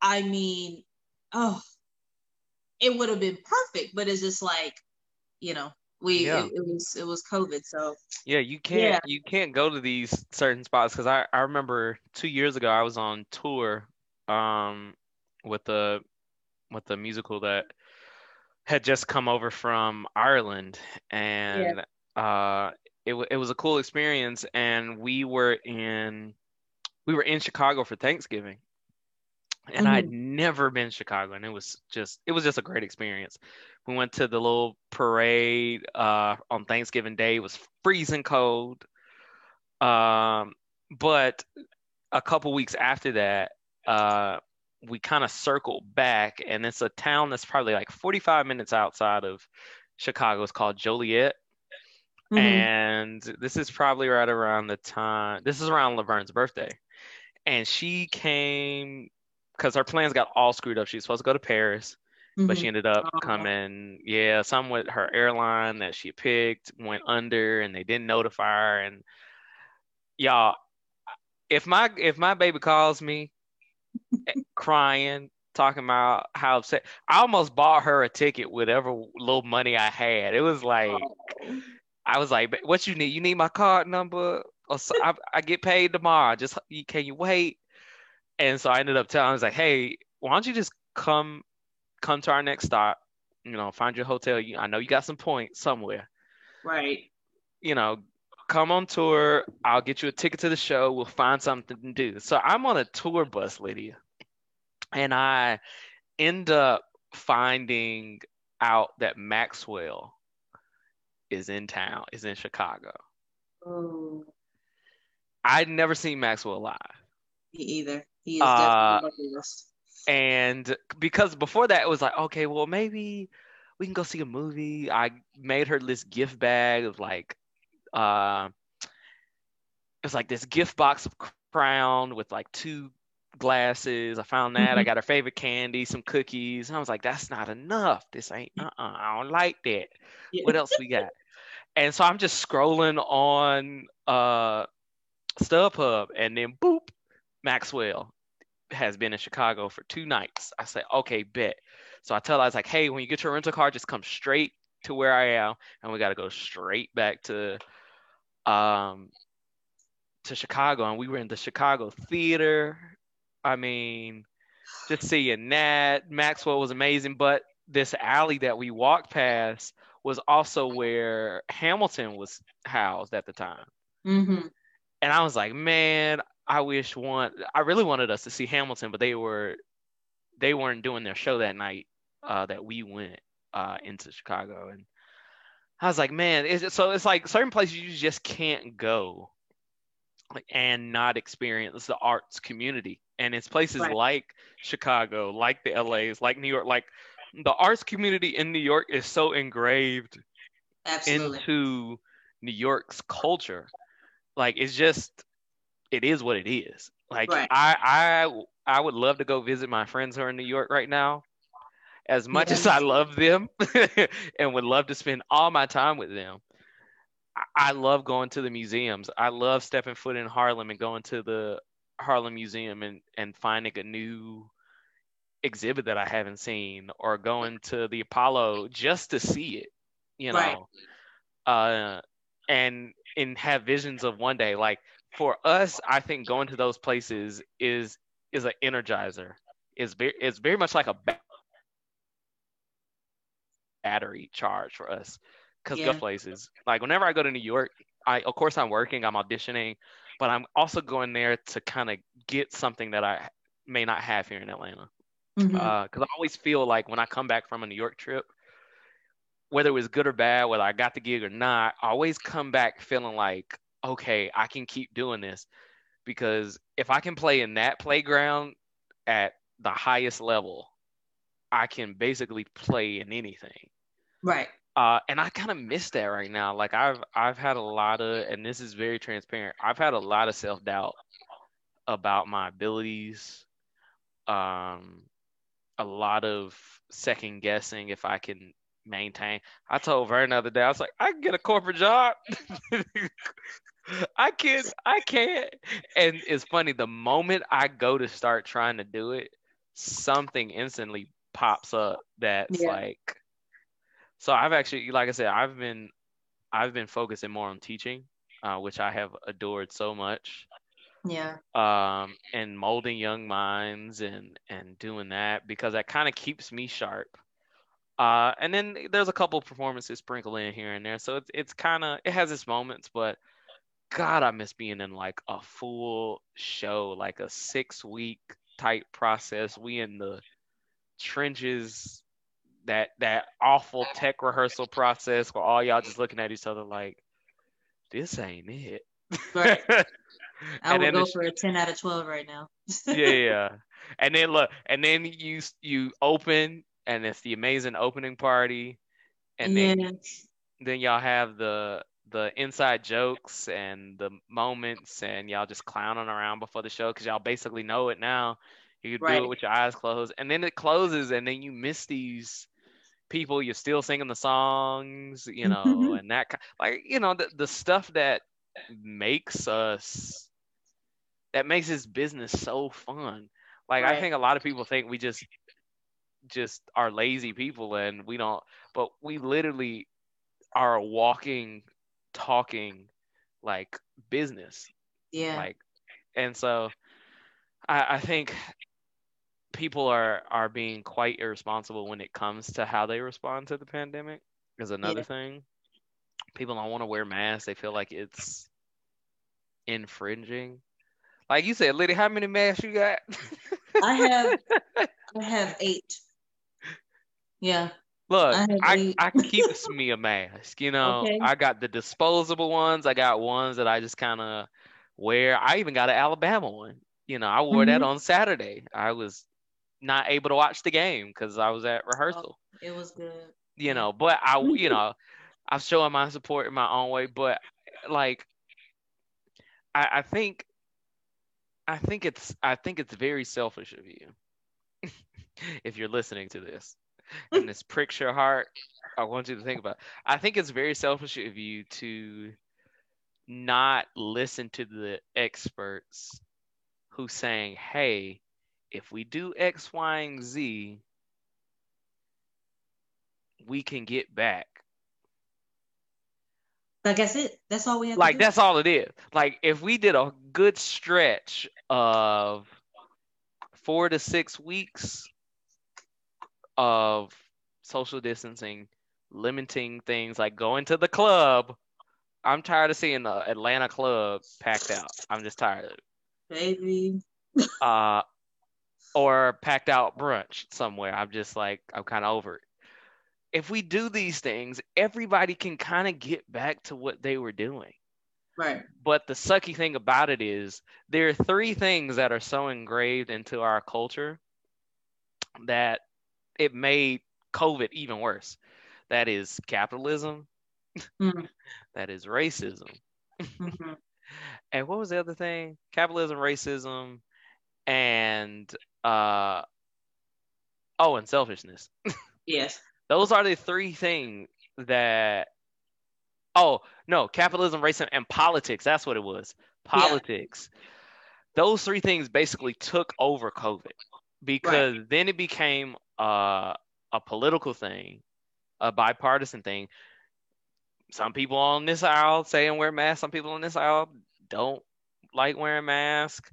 I mean, oh, it would have been perfect, but it's just like, you know, we Yeah. it, it was it was COVID, so Yeah, you can't Yeah. you can't go to these certain spots because I, I remember two years ago I was on tour um with the with the musical that had just come over from Ireland and uh it wa- it was a cool experience and we were in we were in Chicago for Thanksgiving and I'd never been to Chicago and it was just it was just a great experience. We went to the little parade uh on Thanksgiving Day. It was freezing cold. Um but a couple weeks after that, uh we kind of circled back and it's a town that's probably like 45 minutes outside of Chicago. It's called Joliet. Mhm. And this is probably right around the time, this is around Laverne's birthday. And she came because her plans got all screwed up. She was supposed to go to Paris, but Mhm. she ended up Oh. coming, yeah, some with her airline that she picked went under and they didn't notify her. And y'all, if my if my baby calls me crying, talking about how upset, I almost bought her a ticket with whatever little money I had. It was like Oh. I was like, "What you need? You need my card number? Or so, I, I get paid tomorrow. Just can you wait?" And so I ended up telling, I was like, "Hey, why don't you just come come to our next stop? You know, find your hotel. You, I know you got some points somewhere. right. You know, come on tour. I'll get you a ticket to the show. We'll find something to do." So I'm on a tour bus, Lydia, and I end up finding out that Maxwell is in town, is in Chicago. Oh, I'd never seen Maxwell live. me either. He is Uh, definitely on. And because before that, it was like, okay, well, maybe we can go see a movie. I made her this gift bag of like, uh, it was like this gift box of Crown with like two glasses. I found that. I Mhm. got her favorite candy, some cookies. I was like, that's not enough. This ain't, uh-uh, I don't like that. Yeah. What else we got? And so I'm just scrolling on uh StubHub and then boop, Maxwell has been in Chicago for two nights. I said, okay, bet. So I tell her, I was like, hey, when you get your rental car, just come straight to where I am, and we got to go straight back to um to Chicago. And we were in the Chicago theater. I mean, just seeing that Maxwell was amazing, but this alley that we walked past was also where Hamilton was housed at the time. Mhm. And I was like, man, I wish one I really wanted us to see Hamilton, but they were they weren't doing their show that night uh, that we went uh, into Chicago. And I was like, man, is it so it's like certain places you just can't go like, and not experience the arts community. And it's places Right. like Chicago, like the LAs, like New York, like the arts community in New York is so engraved Absolutely. into New York's culture. Like it's just it is what it is. Like Right. I I I would love to go visit my friends who are in New York right now. As much Yeah. as I love them and would love to spend all my time with them. I- I love going to the museums. I love stepping foot in Harlem and going to the Harlem Museum and, and finding a new exhibit that I haven't seen or going to the Apollo just to see it, you Right. know. Uh and and have visions of one day. Like for us, I think going to those places is is an energizer. Is very is very much like a battery charge for us because Yeah. go places. Like whenever I go to New York, I of course I'm working, I'm auditioning, but I'm also going there to kind of get something that I may not have here in Atlanta. Because I always feel like when I come back from a New York trip, whether it was good or bad, whether I got the gig or not, I always come back feeling like, okay, I can keep doing this. Because if I can play in that playground at the highest level, I can basically play in anything. right. Uh, and I kind of miss that right now. Like I've I've had a lot of, and this is very transparent. I've had a lot of self doubt about my abilities. Um, a lot of second guessing if I can maintain. I told Vern the other day, I was like, I can get a corporate job. I can't, I can't. And it's funny, the moment I go to start trying to do it, something instantly pops up that's Yeah. like so I've actually like I said, I've been I've been focusing more on teaching, uh, which I have adored so much Yeah. um, and molding young minds and and doing that because that kind of keeps me sharp. Uh, and then there's a couple performances sprinkled in here and there, so it's it's kind of it has its moments, but God, I miss being in like a full show, like a six week type process. We in the trenches, that that awful tech rehearsal process where all y'all just looking at each other like, this ain't it. Right. I And would go for a 10 out of 12 right now. yeah, yeah. And then look, and then you you open, and it's the amazing opening party, and then yeah. then y'all have the the inside jokes and the moments, and y'all just clowning around before the show because y'all basically know it now. You can do it with your eyes closed, and then it closes, and then you miss these people. You're still singing the songs, you know, and that like you know the the stuff that makes us that makes this business so fun. Like I think a lot of people think we just just are lazy people and we don't but we literally are walking talking like business Yeah. like and so I, I think people are are being quite irresponsible when it comes to how they respond to the pandemic is another Yeah. thing people don't want to wear masks they feel like it's infringing like you said liddy how many masks you got I have I have eight. Yeah. Look, I I. I keeps me a mask. You know, Okay. I got the disposable ones. I got ones that I just kind of wear. I even got an Alabama one. You know, I wore that Mhm. on Saturday. I was not able to watch the game because I was at rehearsal. It was good. You know, but I, you know, I'm showing my support in my own way. But like, I, I think, I think it's, I think it's very selfish of you if you're listening to this and this pricks your heart, I want you to think about. I think it's very selfish of you to not listen to the experts who saying, "Hey, if we do X, Y, and Z, we can get back." Like that's it. That's all we have Like to do. that's all it is. Like if we did a good stretch of four to six weeks of social distancing, limiting things like going to the club. I'm tired of seeing the Atlanta club packed out. I'm just tired of it. Baby. Uh, or packed out brunch somewhere. I'm just like, I'm kind of over it. If we do these things, everybody can kind of get back to what they were doing. Right. But the sucky thing about it is there are three things that are so engraved into our culture that it made COVID even worse. That is capitalism, Mhm. that is racism. Mhm. And what was the other thing? Capitalism, racism, and uh oh, and selfishness. Yes. Those are the three things that oh no, capitalism, racism, and politics. That's what it was. Yeah. Politics. Those three things basically took over COVID because then it became uh, a political thing, a bipartisan thing. some people on this aisle saying wear masks. Some people on this aisle don't like wearing masks.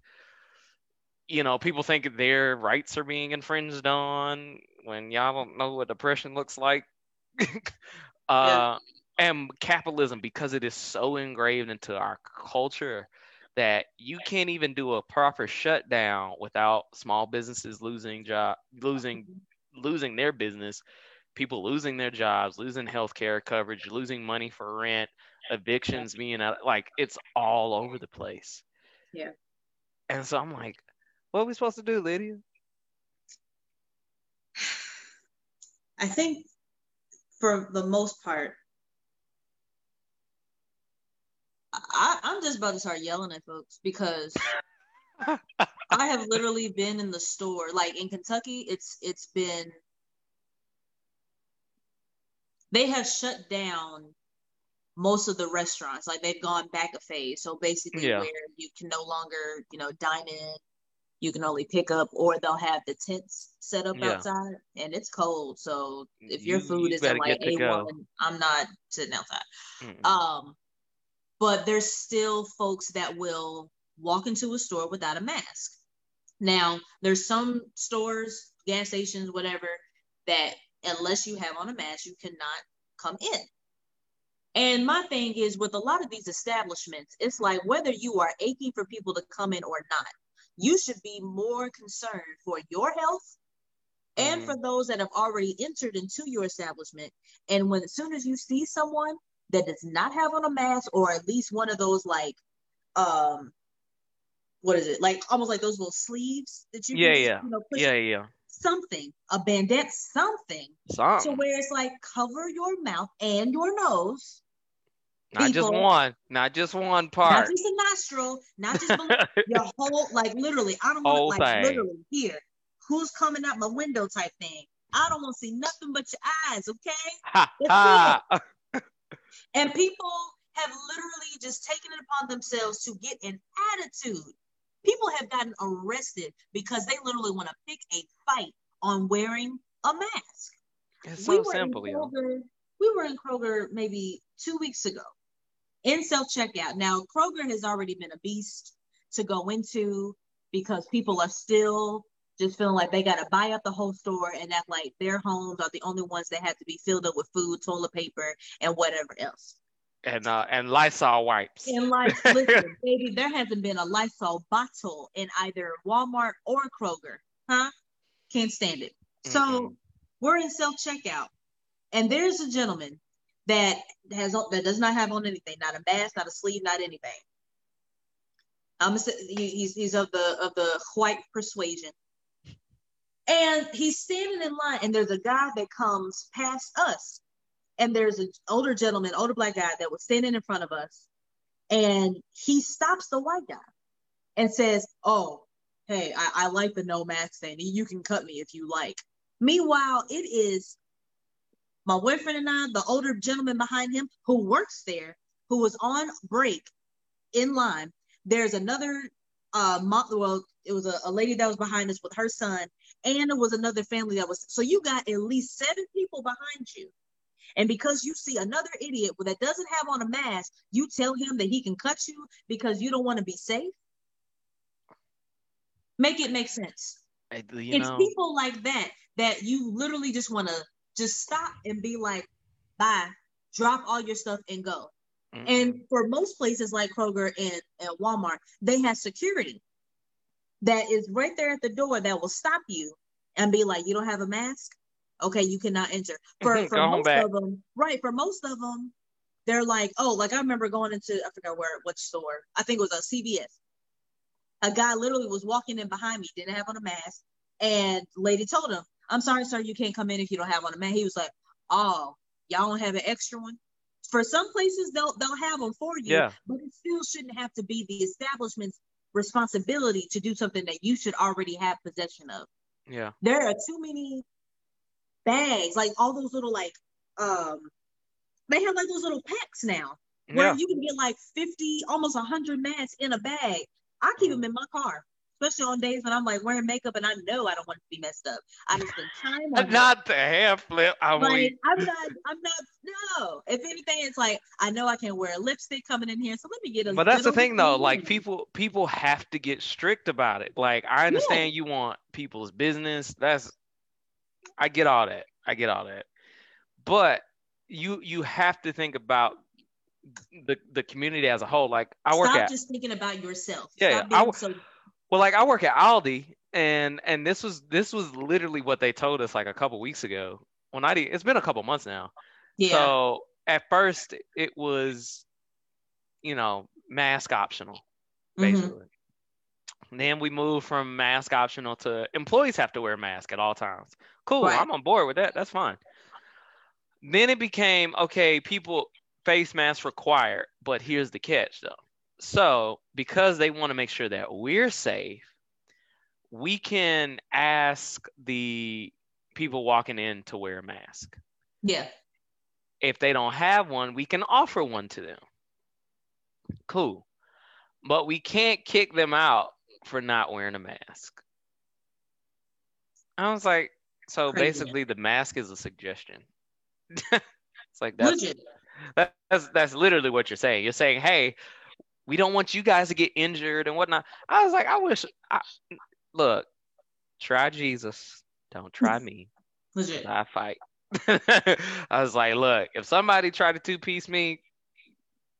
You know, people think their rights are being infringed on when y'all don't know what depression looks like. uh, yeah. And capitalism, because it is so engraved into our culture that you can't even do a proper shutdown without small businesses losing job, losing, losing their business, people losing their jobs, losing healthcare coverage, losing money for rent, evictions being like it's all over the place. Yeah. And so I'm like, what are we supposed to do, Lydia? I think for the most part, I, I'm just about to start yelling at folks because I have literally been in the store. Like in Kentucky, it's it's been they have shut down most of the restaurants. Like they've gone back a phase. So basically yeah. where you can no longer, you know, dine in, you can only pick up or they'll have the tents set up yeah. outside and it's cold. So if your food you isn't like A1, I'm not sitting outside. Mm-hmm. Um but there's still folks that will walk into a store without a mask. Now, there's some stores, gas stations, whatever, that unless you have on a mask, you cannot come in. And my thing is with a lot of these establishments, it's like whether you are aching for people to come in or not, you should be more concerned for your health and mm for those that have already entered into your establishment. And when as soon as you see someone that does not have on a mask or at least one of those like um what is it? Like almost like those little sleeves that you yeah yeah. you know, yeah yeah. something a bandana something something. to where it's like cover your mouth and your nose not People, just one not just one part not just a nostril not just your whole like literally i don't want like thing. literally here who's coming out my window type thing i don't want to see nothing but your eyes okay ha, ha. And people have literally just taken it upon themselves to get an attitude. People have gotten arrested because they literally want to pick a fight on wearing a mask. It's so we simple, Kroger, We were in Kroger maybe two weeks ago in self checkout. Now, Kroger has already been a beast to go into because people are still just feeling like they got to buy up the whole store and act like their homes are the only ones that have to be filled up with food, toilet paper, and whatever else. And uh, and Lysol wipes. And like, listen, baby, there hasn't been a Lysol bottle in either Walmart or Kroger, huh? Can't stand it. So mm-hmm. we're in self checkout, and there's a gentleman that has that does not have on anything, not a mask, not a sleeve, not anything. Um, he's he's of the of the white persuasion. And he's standing in line, and there's a guy that comes past us. And there's an older gentleman, older black guy that was standing in front of us. And he stops the white guy and says, Oh, hey, I, I like the no mask thing. You can cut me if you like. Meanwhile, it is my boyfriend and I, the older gentleman behind him who works there, who was on break in line. There's another uh, mom, well, it was a, a lady that was behind us with her son, and it was another family that was. So you got at least seven people behind you. And because you see another idiot that doesn't have on a mask, you tell him that he can cut you because you don't want to be safe. Make it make sense. it's know. people like that that you literally just want to just stop and be like, bye, drop all your stuff and go. Mm-hmm. And for most places like Kroger and, and Walmart, they have security that is right there at the door that will stop you and be like, you don't have a mask? Okay, you cannot enter. For, for most back. of them, right, for most of them, they're like, oh, like I remember going into, I forgot where, which store. I think it was a CVS. A guy literally was walking in behind me, didn't have on a mask. And lady told him, I'm sorry, sir, you can't come in if you don't have one. Man. He was like, oh, y'all don't have an extra one? For some places, they'll they'll have them for you, yeah. but it still shouldn't have to be the establishment's responsibility to do something that you should already have possession of. Yeah. There are too many bags, like all those little like um they have like those little packs now where yeah. you can get like 50, almost 100 masks in a bag. I keep mm-hmm. them in my car. Especially on days when I'm like wearing makeup and I know I don't want to be messed up. I just spend time on not the hair flip. I'm like, I'm not. I'm not. No. If anything, it's like I know I can wear lipstick coming in here, so let me get a. But that's the thing, though. Like people, people have to get strict about it. Like I understand yeah. you want people's business. That's. I get all that. I get all that. But you you have to think about the the community as a whole. Like I work Stop at just thinking about yourself. Yeah, I, so... well, like I work at Aldi, and and this was this was literally what they told us like a couple weeks ago. Well, not it's been a couple months now. Yeah. So at first it was, you know, mask optional, mm-hmm. basically. Mm-hmm. Then we moved from mask optional to employees have to wear a mask at all times. Cool, right. I'm on board with that. That's fine. Then it became okay, people face mask required, but here's the catch though. So, because they want to make sure that we're safe, we can ask the people walking in to wear a mask. Yeah. If they don't have one, we can offer one to them. Cool. But we can't kick them out for not wearing a mask. I was like, so Crazy. basically the mask is a suggestion. it's like that's that's that's literally what you're saying. You're saying, hey, we don't want you guys to get injured and whatnot. I was like, I wish. I, look, try Jesus. Don't try me. Legit. I fight. I was like, look, if somebody tried to two piece me,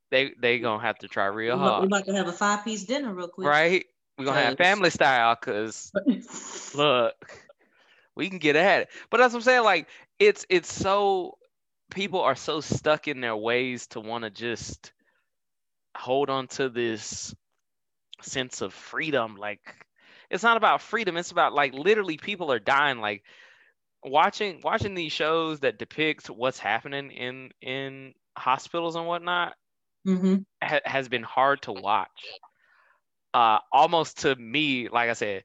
they they gonna have to try real hard. We're about to have a five piece dinner real quick. Right? We're gonna have family style because look, we can get at it. But that's what I'm saying. Like it's it's so people are so stuck in their ways to want to just hold on to this sense of freedom. Like it's not about freedom. It's about like literally people are dying. Like watching watching these shows that depict what's happening in in hospitals and whatnot mm-hmm. ha- has been hard to watch. Uh, almost to me, like I said,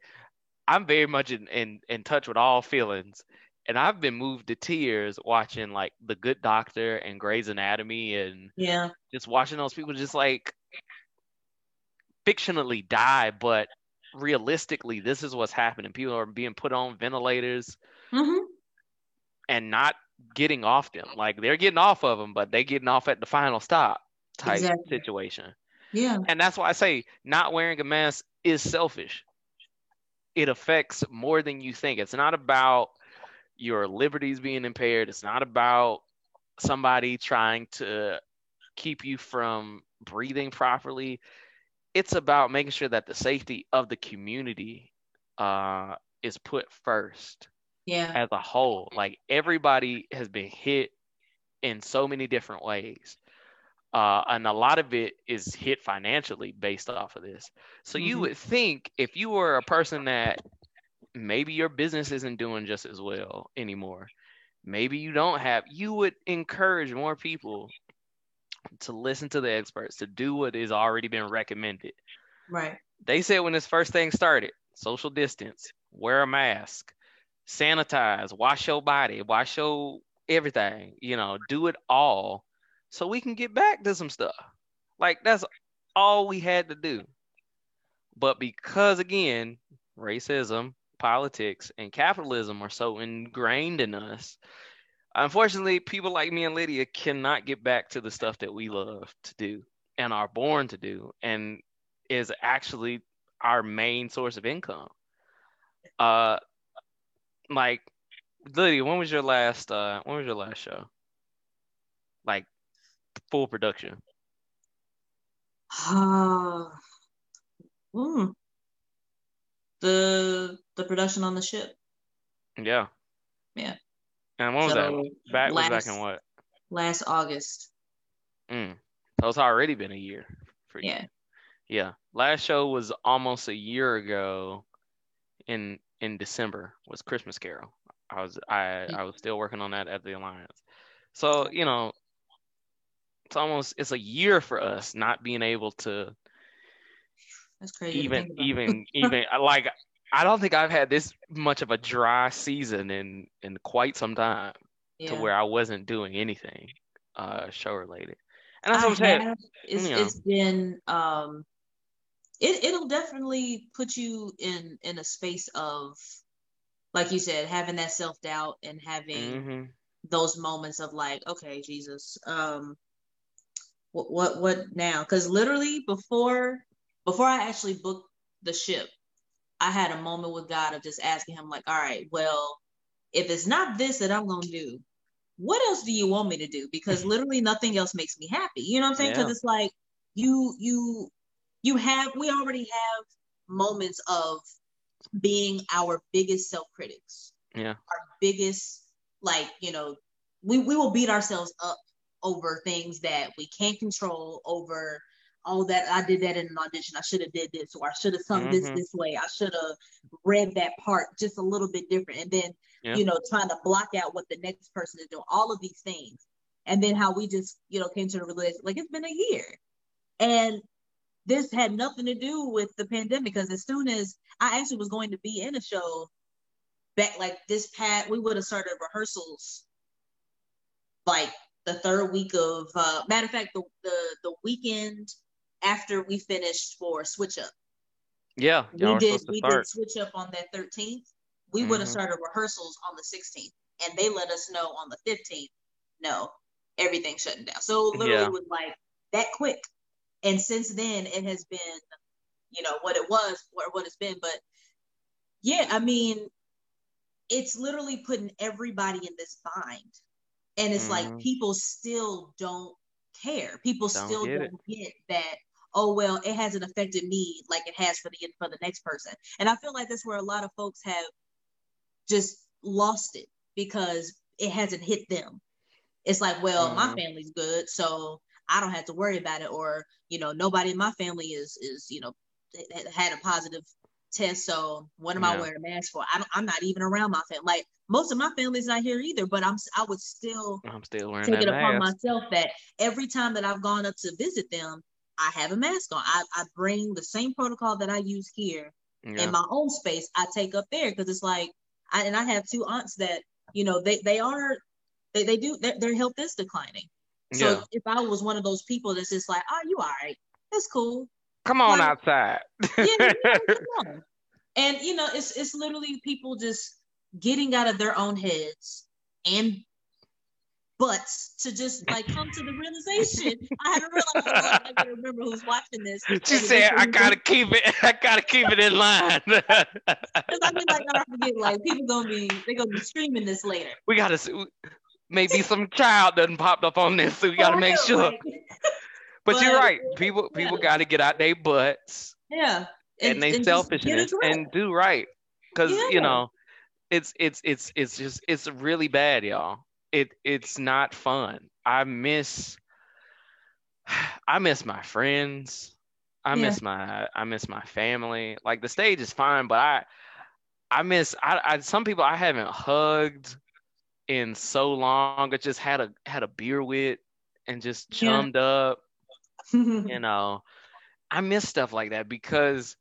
I'm very much in, in, in touch with all feelings. And I've been moved to tears watching like The Good Doctor and Grey's Anatomy and yeah, just watching those people just like fictionally die, but realistically, this is what's happening. People are being put on ventilators mm-hmm. and not getting off them. Like they're getting off of them, but they getting off at the final stop type exactly. situation. Yeah. And that's why I say not wearing a mask is selfish it affects more than you think. It's not about your liberties being impaired. It's not about somebody trying to keep you from breathing properly. It's about making sure that the safety of the community uh, is put first. Yeah. As a whole, like everybody has been hit in so many different ways. Uh, and a lot of it is hit financially based off of this. So mm-hmm. you would think if you were a person that maybe your business isn't doing just as well anymore, maybe you don't have, you would encourage more people to listen to the experts, to do what is already been recommended. Right. They said when this first thing started, social distance, wear a mask, sanitize, wash your body, wash your everything, you know, do it all so we can get back to some stuff. Like that's all we had to do. But because again, racism, politics, and capitalism are so ingrained in us, unfortunately, people like me and Lydia cannot get back to the stuff that we love to do and are born to do and is actually our main source of income. Uh like Lydia, when was your last uh when was your last show? Like full production? Uh, mm, the the production on the ship. Yeah. Yeah. And when was so that? Back last, was back in what? Last August. Mm. So it's already been a year for you. Yeah. Yeah. Last show was almost a year ago in in December was Christmas Carol. I was I I was still working on that at the Alliance. So, you know, it's almost it's a year for us not being able to that's crazy even even even like i don't think i've had this much of a dry season in in quite some time yeah. to where i wasn't doing anything uh show related and that's what i'm saying it's, you know. it's been um it it'll definitely put you in in a space of like you said having that self-doubt and having Mm-hmm. those moments of like okay jesus um what what, what now because literally before before i actually booked the ship i had a moment with god of just asking him like all right well if it's not this that i'm gonna do what else do you want me to do? Because mm-hmm. literally nothing else makes me happy. You know what i'm saying? Because Yeah. it's like you you you have we already have moments of being our biggest self-critics. Yeah. our biggest like you know we, we will beat ourselves up over things that we can't control over all that i did that in an audition. I should have did this or i should have sung this Mhm. this way. I should have read that part just a little bit different. And then Yeah. you know trying to block out what the next person is doing all of these things. And then how we just you know came to the realization like it's been a year. And this had nothing to do with the pandemic because as soon as I actually was going to be in a show back like this past, we would have started rehearsals like the third week of uh matter of fact the the, the weekend after we finished for switch up. Yeah. We did we did switch up on that 13th. We would have Mhm. started rehearsals on the 16th and they let us know on the 15th, no, everything's shutting down. So literally Yeah. was like that quick. And since then it has been, you know, what it was or what it's been. But yeah, I mean, it's literally putting everybody in this bind. And it's like Mhm. people still don't care. People Don't still get don't get that, oh well, it hasn't affected me like it has for the for the next person. And I feel like that's where a lot of folks have just lost it because it hasn't hit them. It's like, well, my Mhm. family's good, so I don't have to worry about it, or you know, nobody in my family is is you know had- a positive test, so what am I wearing a mask for? I don't, I'm not even around my family. Like most of my family's not here either, but I'm I would still I'm still wearing take that it upon myself that every time that I've gone up to visit them, I have a mask on. I, I bring the same protocol that I use here Yeah. in my own space. I take up there because it's like, I, and I have two aunts that you know they they are they they do their, health is declining. So yeah. if, I was one of those people that's just like, oh, you all right, it's cool. Come on like- outside. Yeah, come on. And you know, it's it's literally people just getting out of their own heads and butts to just like come to the realization. I haven't realized. I gotta remember who's watching this. she said, "I gotta keep it. I gotta keep it in line. Because I mean, like, I don't forget, like, people gonna be, they gonna be streaming this later. we gotta. see Maybe some child doesn't popped up on this, so we gotta make sure. like, But you're right. People people yeah. got to get out their butts yeah, and, they just get selfishness and do right. Cause Yeah. you know, it's it's it's it's just it's really bad, y'all. It it's not fun. I miss I miss my friends. I Yeah. miss my I miss my family. Like the stage is fine, but I I miss I, I some people I haven't hugged in so long. I just had a had a beer with and just Yeah. chummed up you know i miss stuff like that because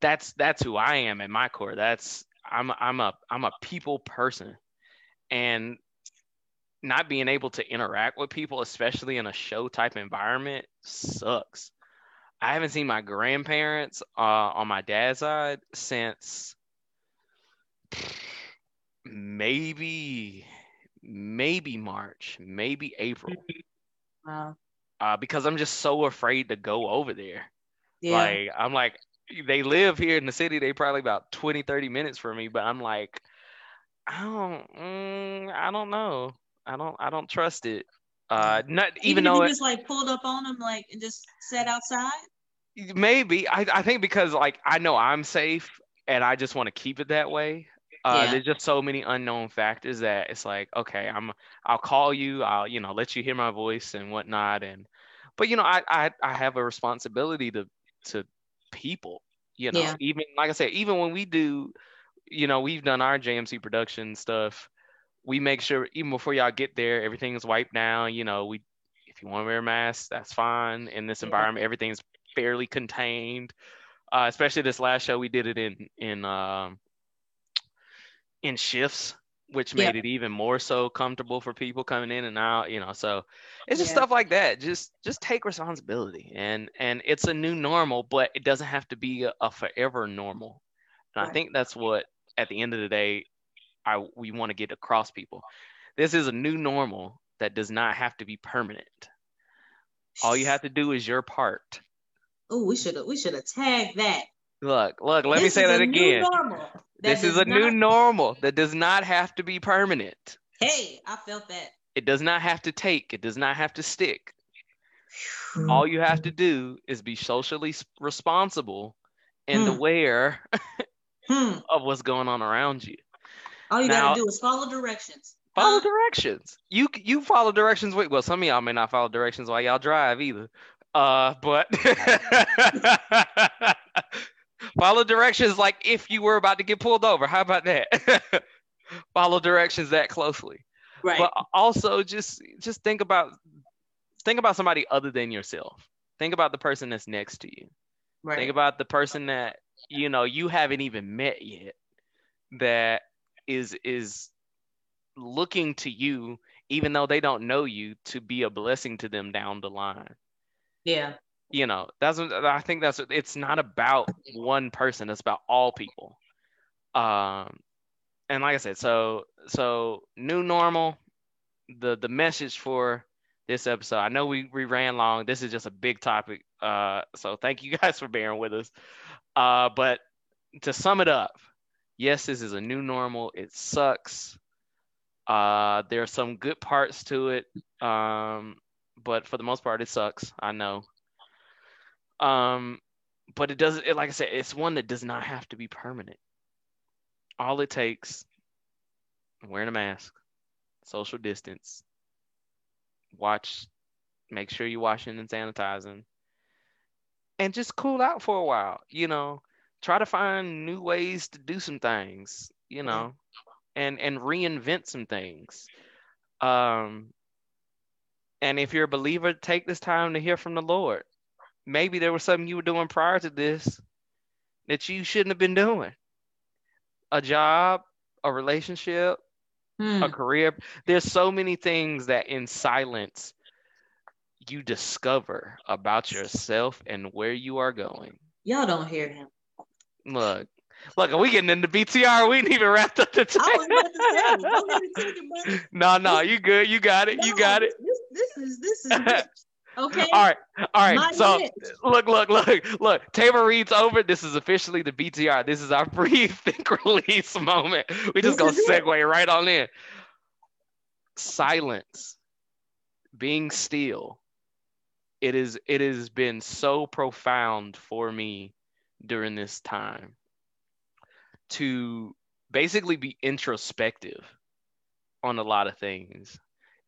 that's that's who i am at my core that's i'm i'm a i'm a people person and not being able to interact with people especially in a show type environment sucks i haven't seen my grandparents uh, on my dad's side since maybe maybe march maybe april wow. uh, because i'm just so afraid to go over there Yeah. like I'm like they live here in the city. They probably about 20, 30 minutes from me, but I'm like, I don't, mm, I don't know. I don't, I don't trust it. Uh, not even, even, though it, just like pulled up on them, like, and just sat outside. maybe I, I think because like I know I'm safe and I just want to keep it that way. Uh, Yeah. there's just so many unknown factors that it's like, okay, I'm, I'll call you. I'll, you know, let you hear my voice and whatnot. And, but you know, I, I, I have a responsibility to, to people. You know, Yeah. even like I said, even when we do, you know, we've done our JMC production stuff. We make sure even before y'all get there, everything is wiped down. You know, we, if you want to wear a mask, that's fine. In this environment, everything's fairly contained. Uh, especially this last show, we did it in in um, in shifts. which made Yeah. it even more so comfortable for people coming in and out, you know. So it's just Yeah. stuff like that. Just just take responsibility. And and it's a new normal, but it doesn't have to be a, a forever normal. And I think that's what at the end of the day I we want to get across people. This is a new normal that does not have to be permanent. All you have to do is your part. Oh, we should have we should have tagged that. Look, look, let me This say is that again. that This is a new normal that does not have to be permanent. Hey, I felt that. It does not have to take. It does not have to stick. All you have to do is be socially responsible and Hmm. aware Hmm. of what's going on around you. All you Now- gotta do is follow directions. Follow Huh? directions. You you follow directions. With, well, some of y'all may not follow directions while y'all drive either. Uh, but follow directions like if you were about to get pulled over. How about that? follow directions that closely. Right. but also just just think about think about somebody other than yourself think about the person that's next to you right. think about the person that you know you haven't even met yet that is is looking to you even though they don't know you to be a blessing to them down the line. Yeah. you know that's what i think that's it's not about one person it's about all people. Um and like i said so so new normal the the message for this episode i know we, we ran long this is just a big topic uh so thank you guys for bearing with us. Uh but to sum it up yes this is a new normal. It sucks. Uh there are some good parts to it um but for the most part it sucks. I know. Um but it doesn't it, like i said it's one that does not have to be permanent. All it takes wearing a mask social distance watch make sure you're washing and sanitizing and just cool out for a while you know try to find new ways to do some things you know and and reinvent some things. Um and if you're a believer take this time to hear from the lord. Maybe there was something you were doing prior to this that you shouldn't have been doing. A job a relationship Hmm. a career. There's so many things that in silence you discover about yourself and where you are going. Y'all don't hear him. Look. Look are we getting into btr we ain't even wrapped up the I was about to say, go ahead and take it, no no you good you got it you No, got it. This, this is this is okay. all right all right My so niche. look look look look Tabor reads over. This is officially the btr this is our brief think release moment. We just gonna is it. segue right on in. Silence being still it is it has been so profound for me during this time to basically be introspective on a lot of things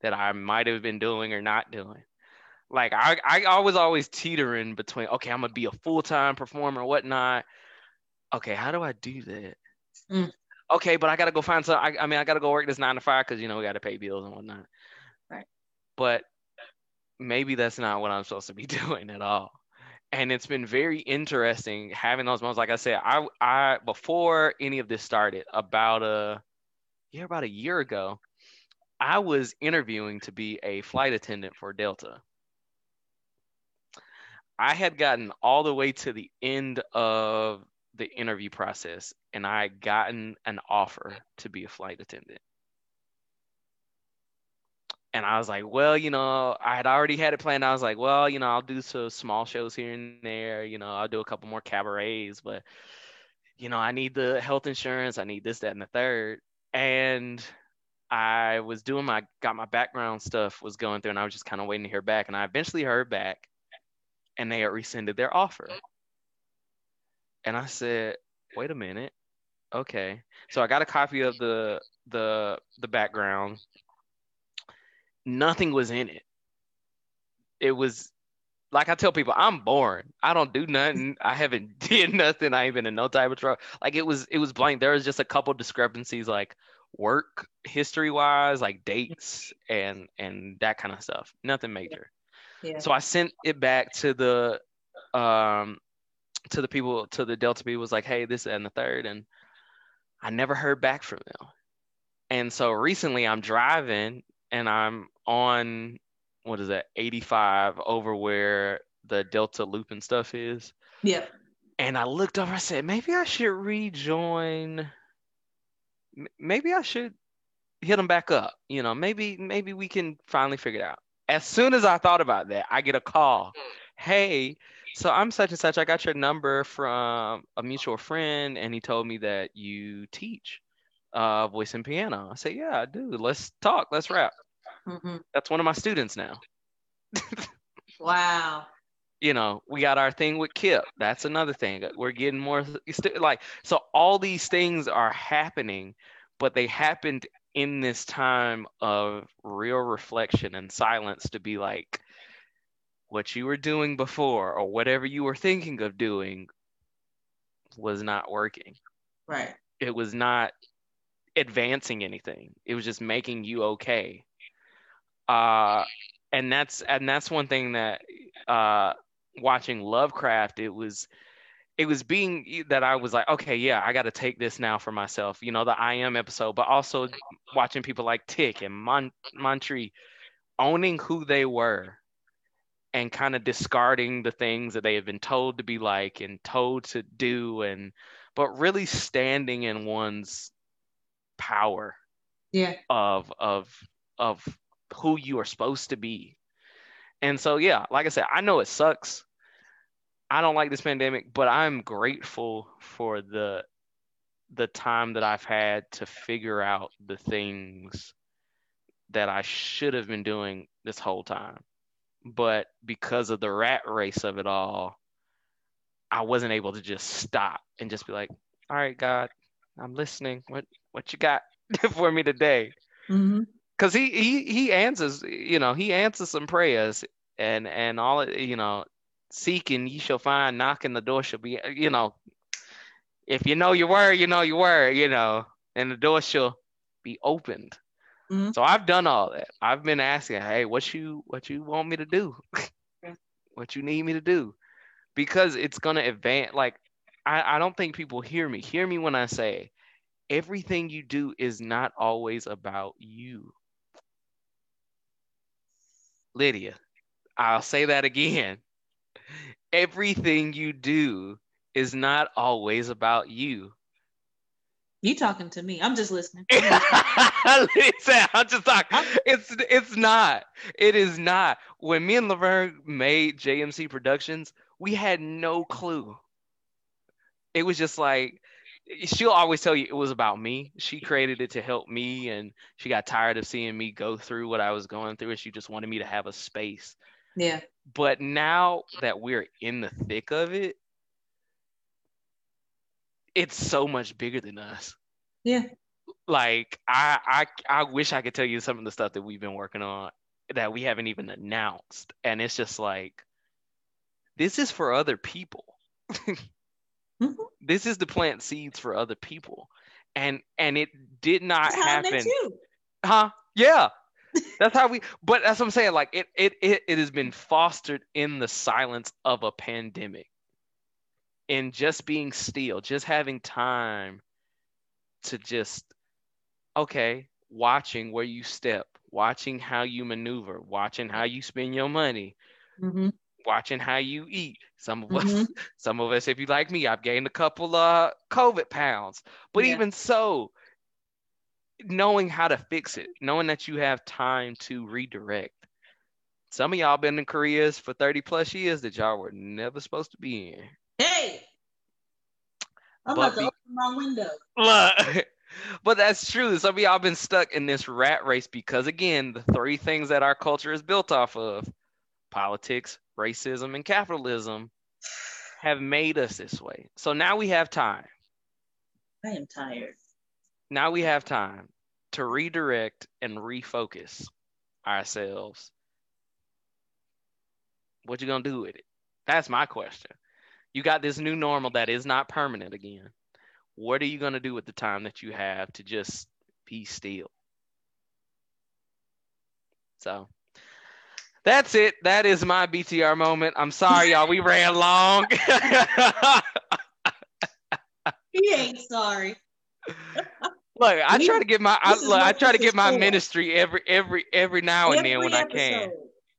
that I might have been doing or not doing. Like I, I was always teetering between okay, I'm gonna be a full time performer, whatnot. Okay, how do I do that? Mm. Okay, but I gotta go find some. I, I mean, I gotta go work this nine to five because you know we gotta pay bills and whatnot. Right. But maybe that's not what I'm supposed to be doing at all. And it's been very interesting having those moments. Like I said, I I before any of this started, about a yeah, about a year ago, I was interviewing to be a flight attendant for Delta. I had gotten all the way to the end of the interview process and I had gotten an offer to be a flight attendant. And I was like, well, you know, I had already had it planned. I was like, well, you know, I'll do some small shows here and there. You know, I'll do a couple more cabarets, but, you know, I need the health insurance. I need this, that, and the third. And I was doing my, got my background stuff was going through, and I was just kind of waiting to hear back. And I eventually heard back, and they had rescinded their offer. And I said, wait a minute. Okay. So I got a copy of the the the background. Nothing was in it. It was like I tell people, I'm boring. I don't do nothing. I haven't did nothing. I ain't been in no type of trouble. Like it was it was blank. There was just a couple discrepancies like work history wise, like dates and and that kind of stuff. Nothing major. Yeah. So I sent it back to the um to the people to the Delta B was like, hey, this and the third, and I never heard back from them. And so recently I'm driving and I'm on what is that 85 over where the Delta loop and stuff is. Yeah. And I looked over, I said, maybe I should rejoin. Maybe I should hit them back up. You know, maybe maybe we can finally figure it out. As soon as I thought about that, I get a call. Hey, so I'm such and such. I got your number from a mutual friend, and he told me that you teach uh, voice and piano. I said, yeah, I do. Let's talk. Let's rap. hmm That's one of my students now. Wow. you know, we got our thing with Kip. That's another thing. We're getting more like so. All these things are happening, but they happened in this time of real reflection and silence to be like, what you were doing before or whatever you were thinking of doing was not working. Right. It was not advancing anything. It was just making you okay. Uh, and that's and that's one thing that uh, watching Lovecraft, it was it was being that I was like, okay, yeah, I got to take this now for myself. You know, the I am episode, but also watching people like Tic and Mon- Montrose owning who they were and kind of discarding the things that they have been told to be like and told to do and but really standing in one's power Yeah. of of of who you are supposed to be. And so yeah, like I said, I know it sucks. I don't like this pandemic, but I'm grateful for the the time that I've had to figure out the things that I should have been doing this whole time. But because of the rat race of it all, I wasn't able to just stop and just be like, "All right, God, I'm listening. What what you got for me today?" hmm because he he he answers you know he answers some prayers and and all it- you know seeking you shall find knocking the door shall be you know if you know your word you know your word you know and the door shall be opened. Mhm. so i've done all that. I've been asking hey what you what you want me to do? What you need me to do? Because it's gonna advance like I, I don't think people hear me. Hear me when i say everything you do is not always about you Lydia, I'll say that again. Everything you do is not always about you. You talking to me? I'm just listening. Listen, I'm just talking. It's it's not. It is not. When me and Laverne made JMC Productions, we had no clue. It was just like she'll always tell you it was about me. She created it to help me, and she got tired of seeing me go through what I was going through, and she just wanted me to have a space. Yeah. But now that we're in the thick of it, it's so much bigger than us. Yeah. Like I I I wish I could tell you some of the stuff that we've been working on that we haven't even announced. And it's just like this is for other people. Mhm. This is to plant seeds for other people. And and it did not That's how I met happen. Huh? Yeah. That's how we but that's what I'm saying. Like it it it, it has been fostered in the silence of a pandemic. In just being still, just having time to just okay, watching where you step, watching how you maneuver, watching how you spend your money, hmm watching how you eat. Some of us Mhm. some of us, if you like me, I've gained a couple of COVID pounds. But Yeah. even so, knowing how to fix it, knowing that you have time to redirect. Some of y'all been in careers for 30 plus years that y'all were never supposed to be in. Hey. I'm But about to be- open my window. Look, but that's true. Some of y'all been stuck in this rat race because, again, the three things that our culture is built off of politics, racism, and capitalism have made us this way. So now we have time. I am tired. Now we have time to redirect and refocus ourselves. What you gonna do with it? That's my question. You got this new normal that is not permanent again. What are you gonna do with the time that you have to just be still? So that's it. That is my BTR moment. I'm sorry, y'all. We ran long. He ain't sorry. Look, I try to get my I, look, I try to this get my ministry every every every now and then when I can.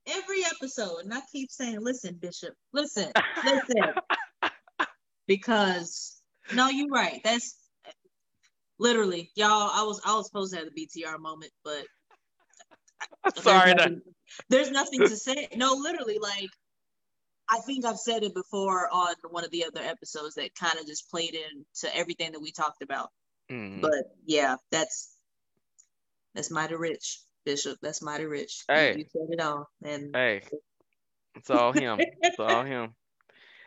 Every episode, and I keep saying, "Listen, Bishop, listen, listen," because no, you're right. That's literally, y'all. I was I was supposed to have the BTR moment, but there's Sorry, to, nothing, there's nothing to say. No, literally, like I think I've said it before on one of the other episodes that kind of just played into everything that we talked about. Mm. But yeah, that's that's mighty rich, Bishop. That's mighty rich. You- Hey. you said it all, and Hey, it's all him. It's all him.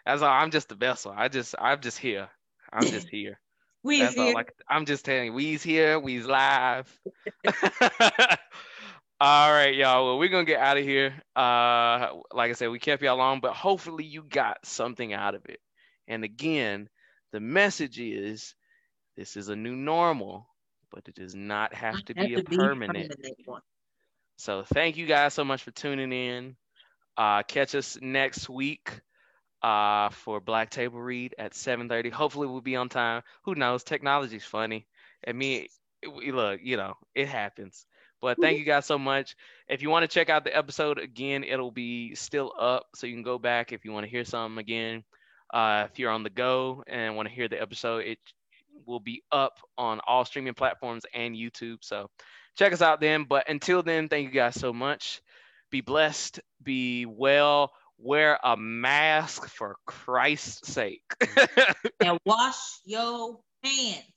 That's all. I'm just the vessel. I just I'm just here. I'm just here. we here. all. Like I'm just telling you, we's here. We's live. all right, y'all. Well, we're gonna get out of here. Uh, like I said, we kept y'all long, but hopefully you got something out of it. And again, the message is this is a new normal, but it does not have to Have be a to permanent. one. So thank you guys so much for tuning in. Uh, catch us next week uh, for Black Table Read at 7:30. Hopefully we'll be on time. Who knows? Technology's funny. I mean, we look, you know, it happens. But thank you guys so much. If you want to check out the episode again, it'll be still up, so you can go back if you want to hear something again. Uh, if you're on the go and want to hear the episode, it will be up on all streaming platforms and YouTube. So check us out then. But until then, thank you guys so much. Be blessed, be well, wear a mask for Christ's sake. And wash your hands.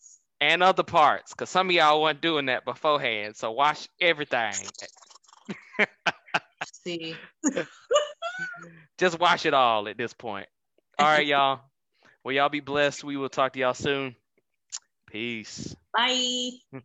And other parts, because some of y'all weren't doing that beforehand. So wash everything. See. Just wash it all at this point. All right, y'all. Well, y'all be blessed. We will talk to y'all soon. Peace. Bye.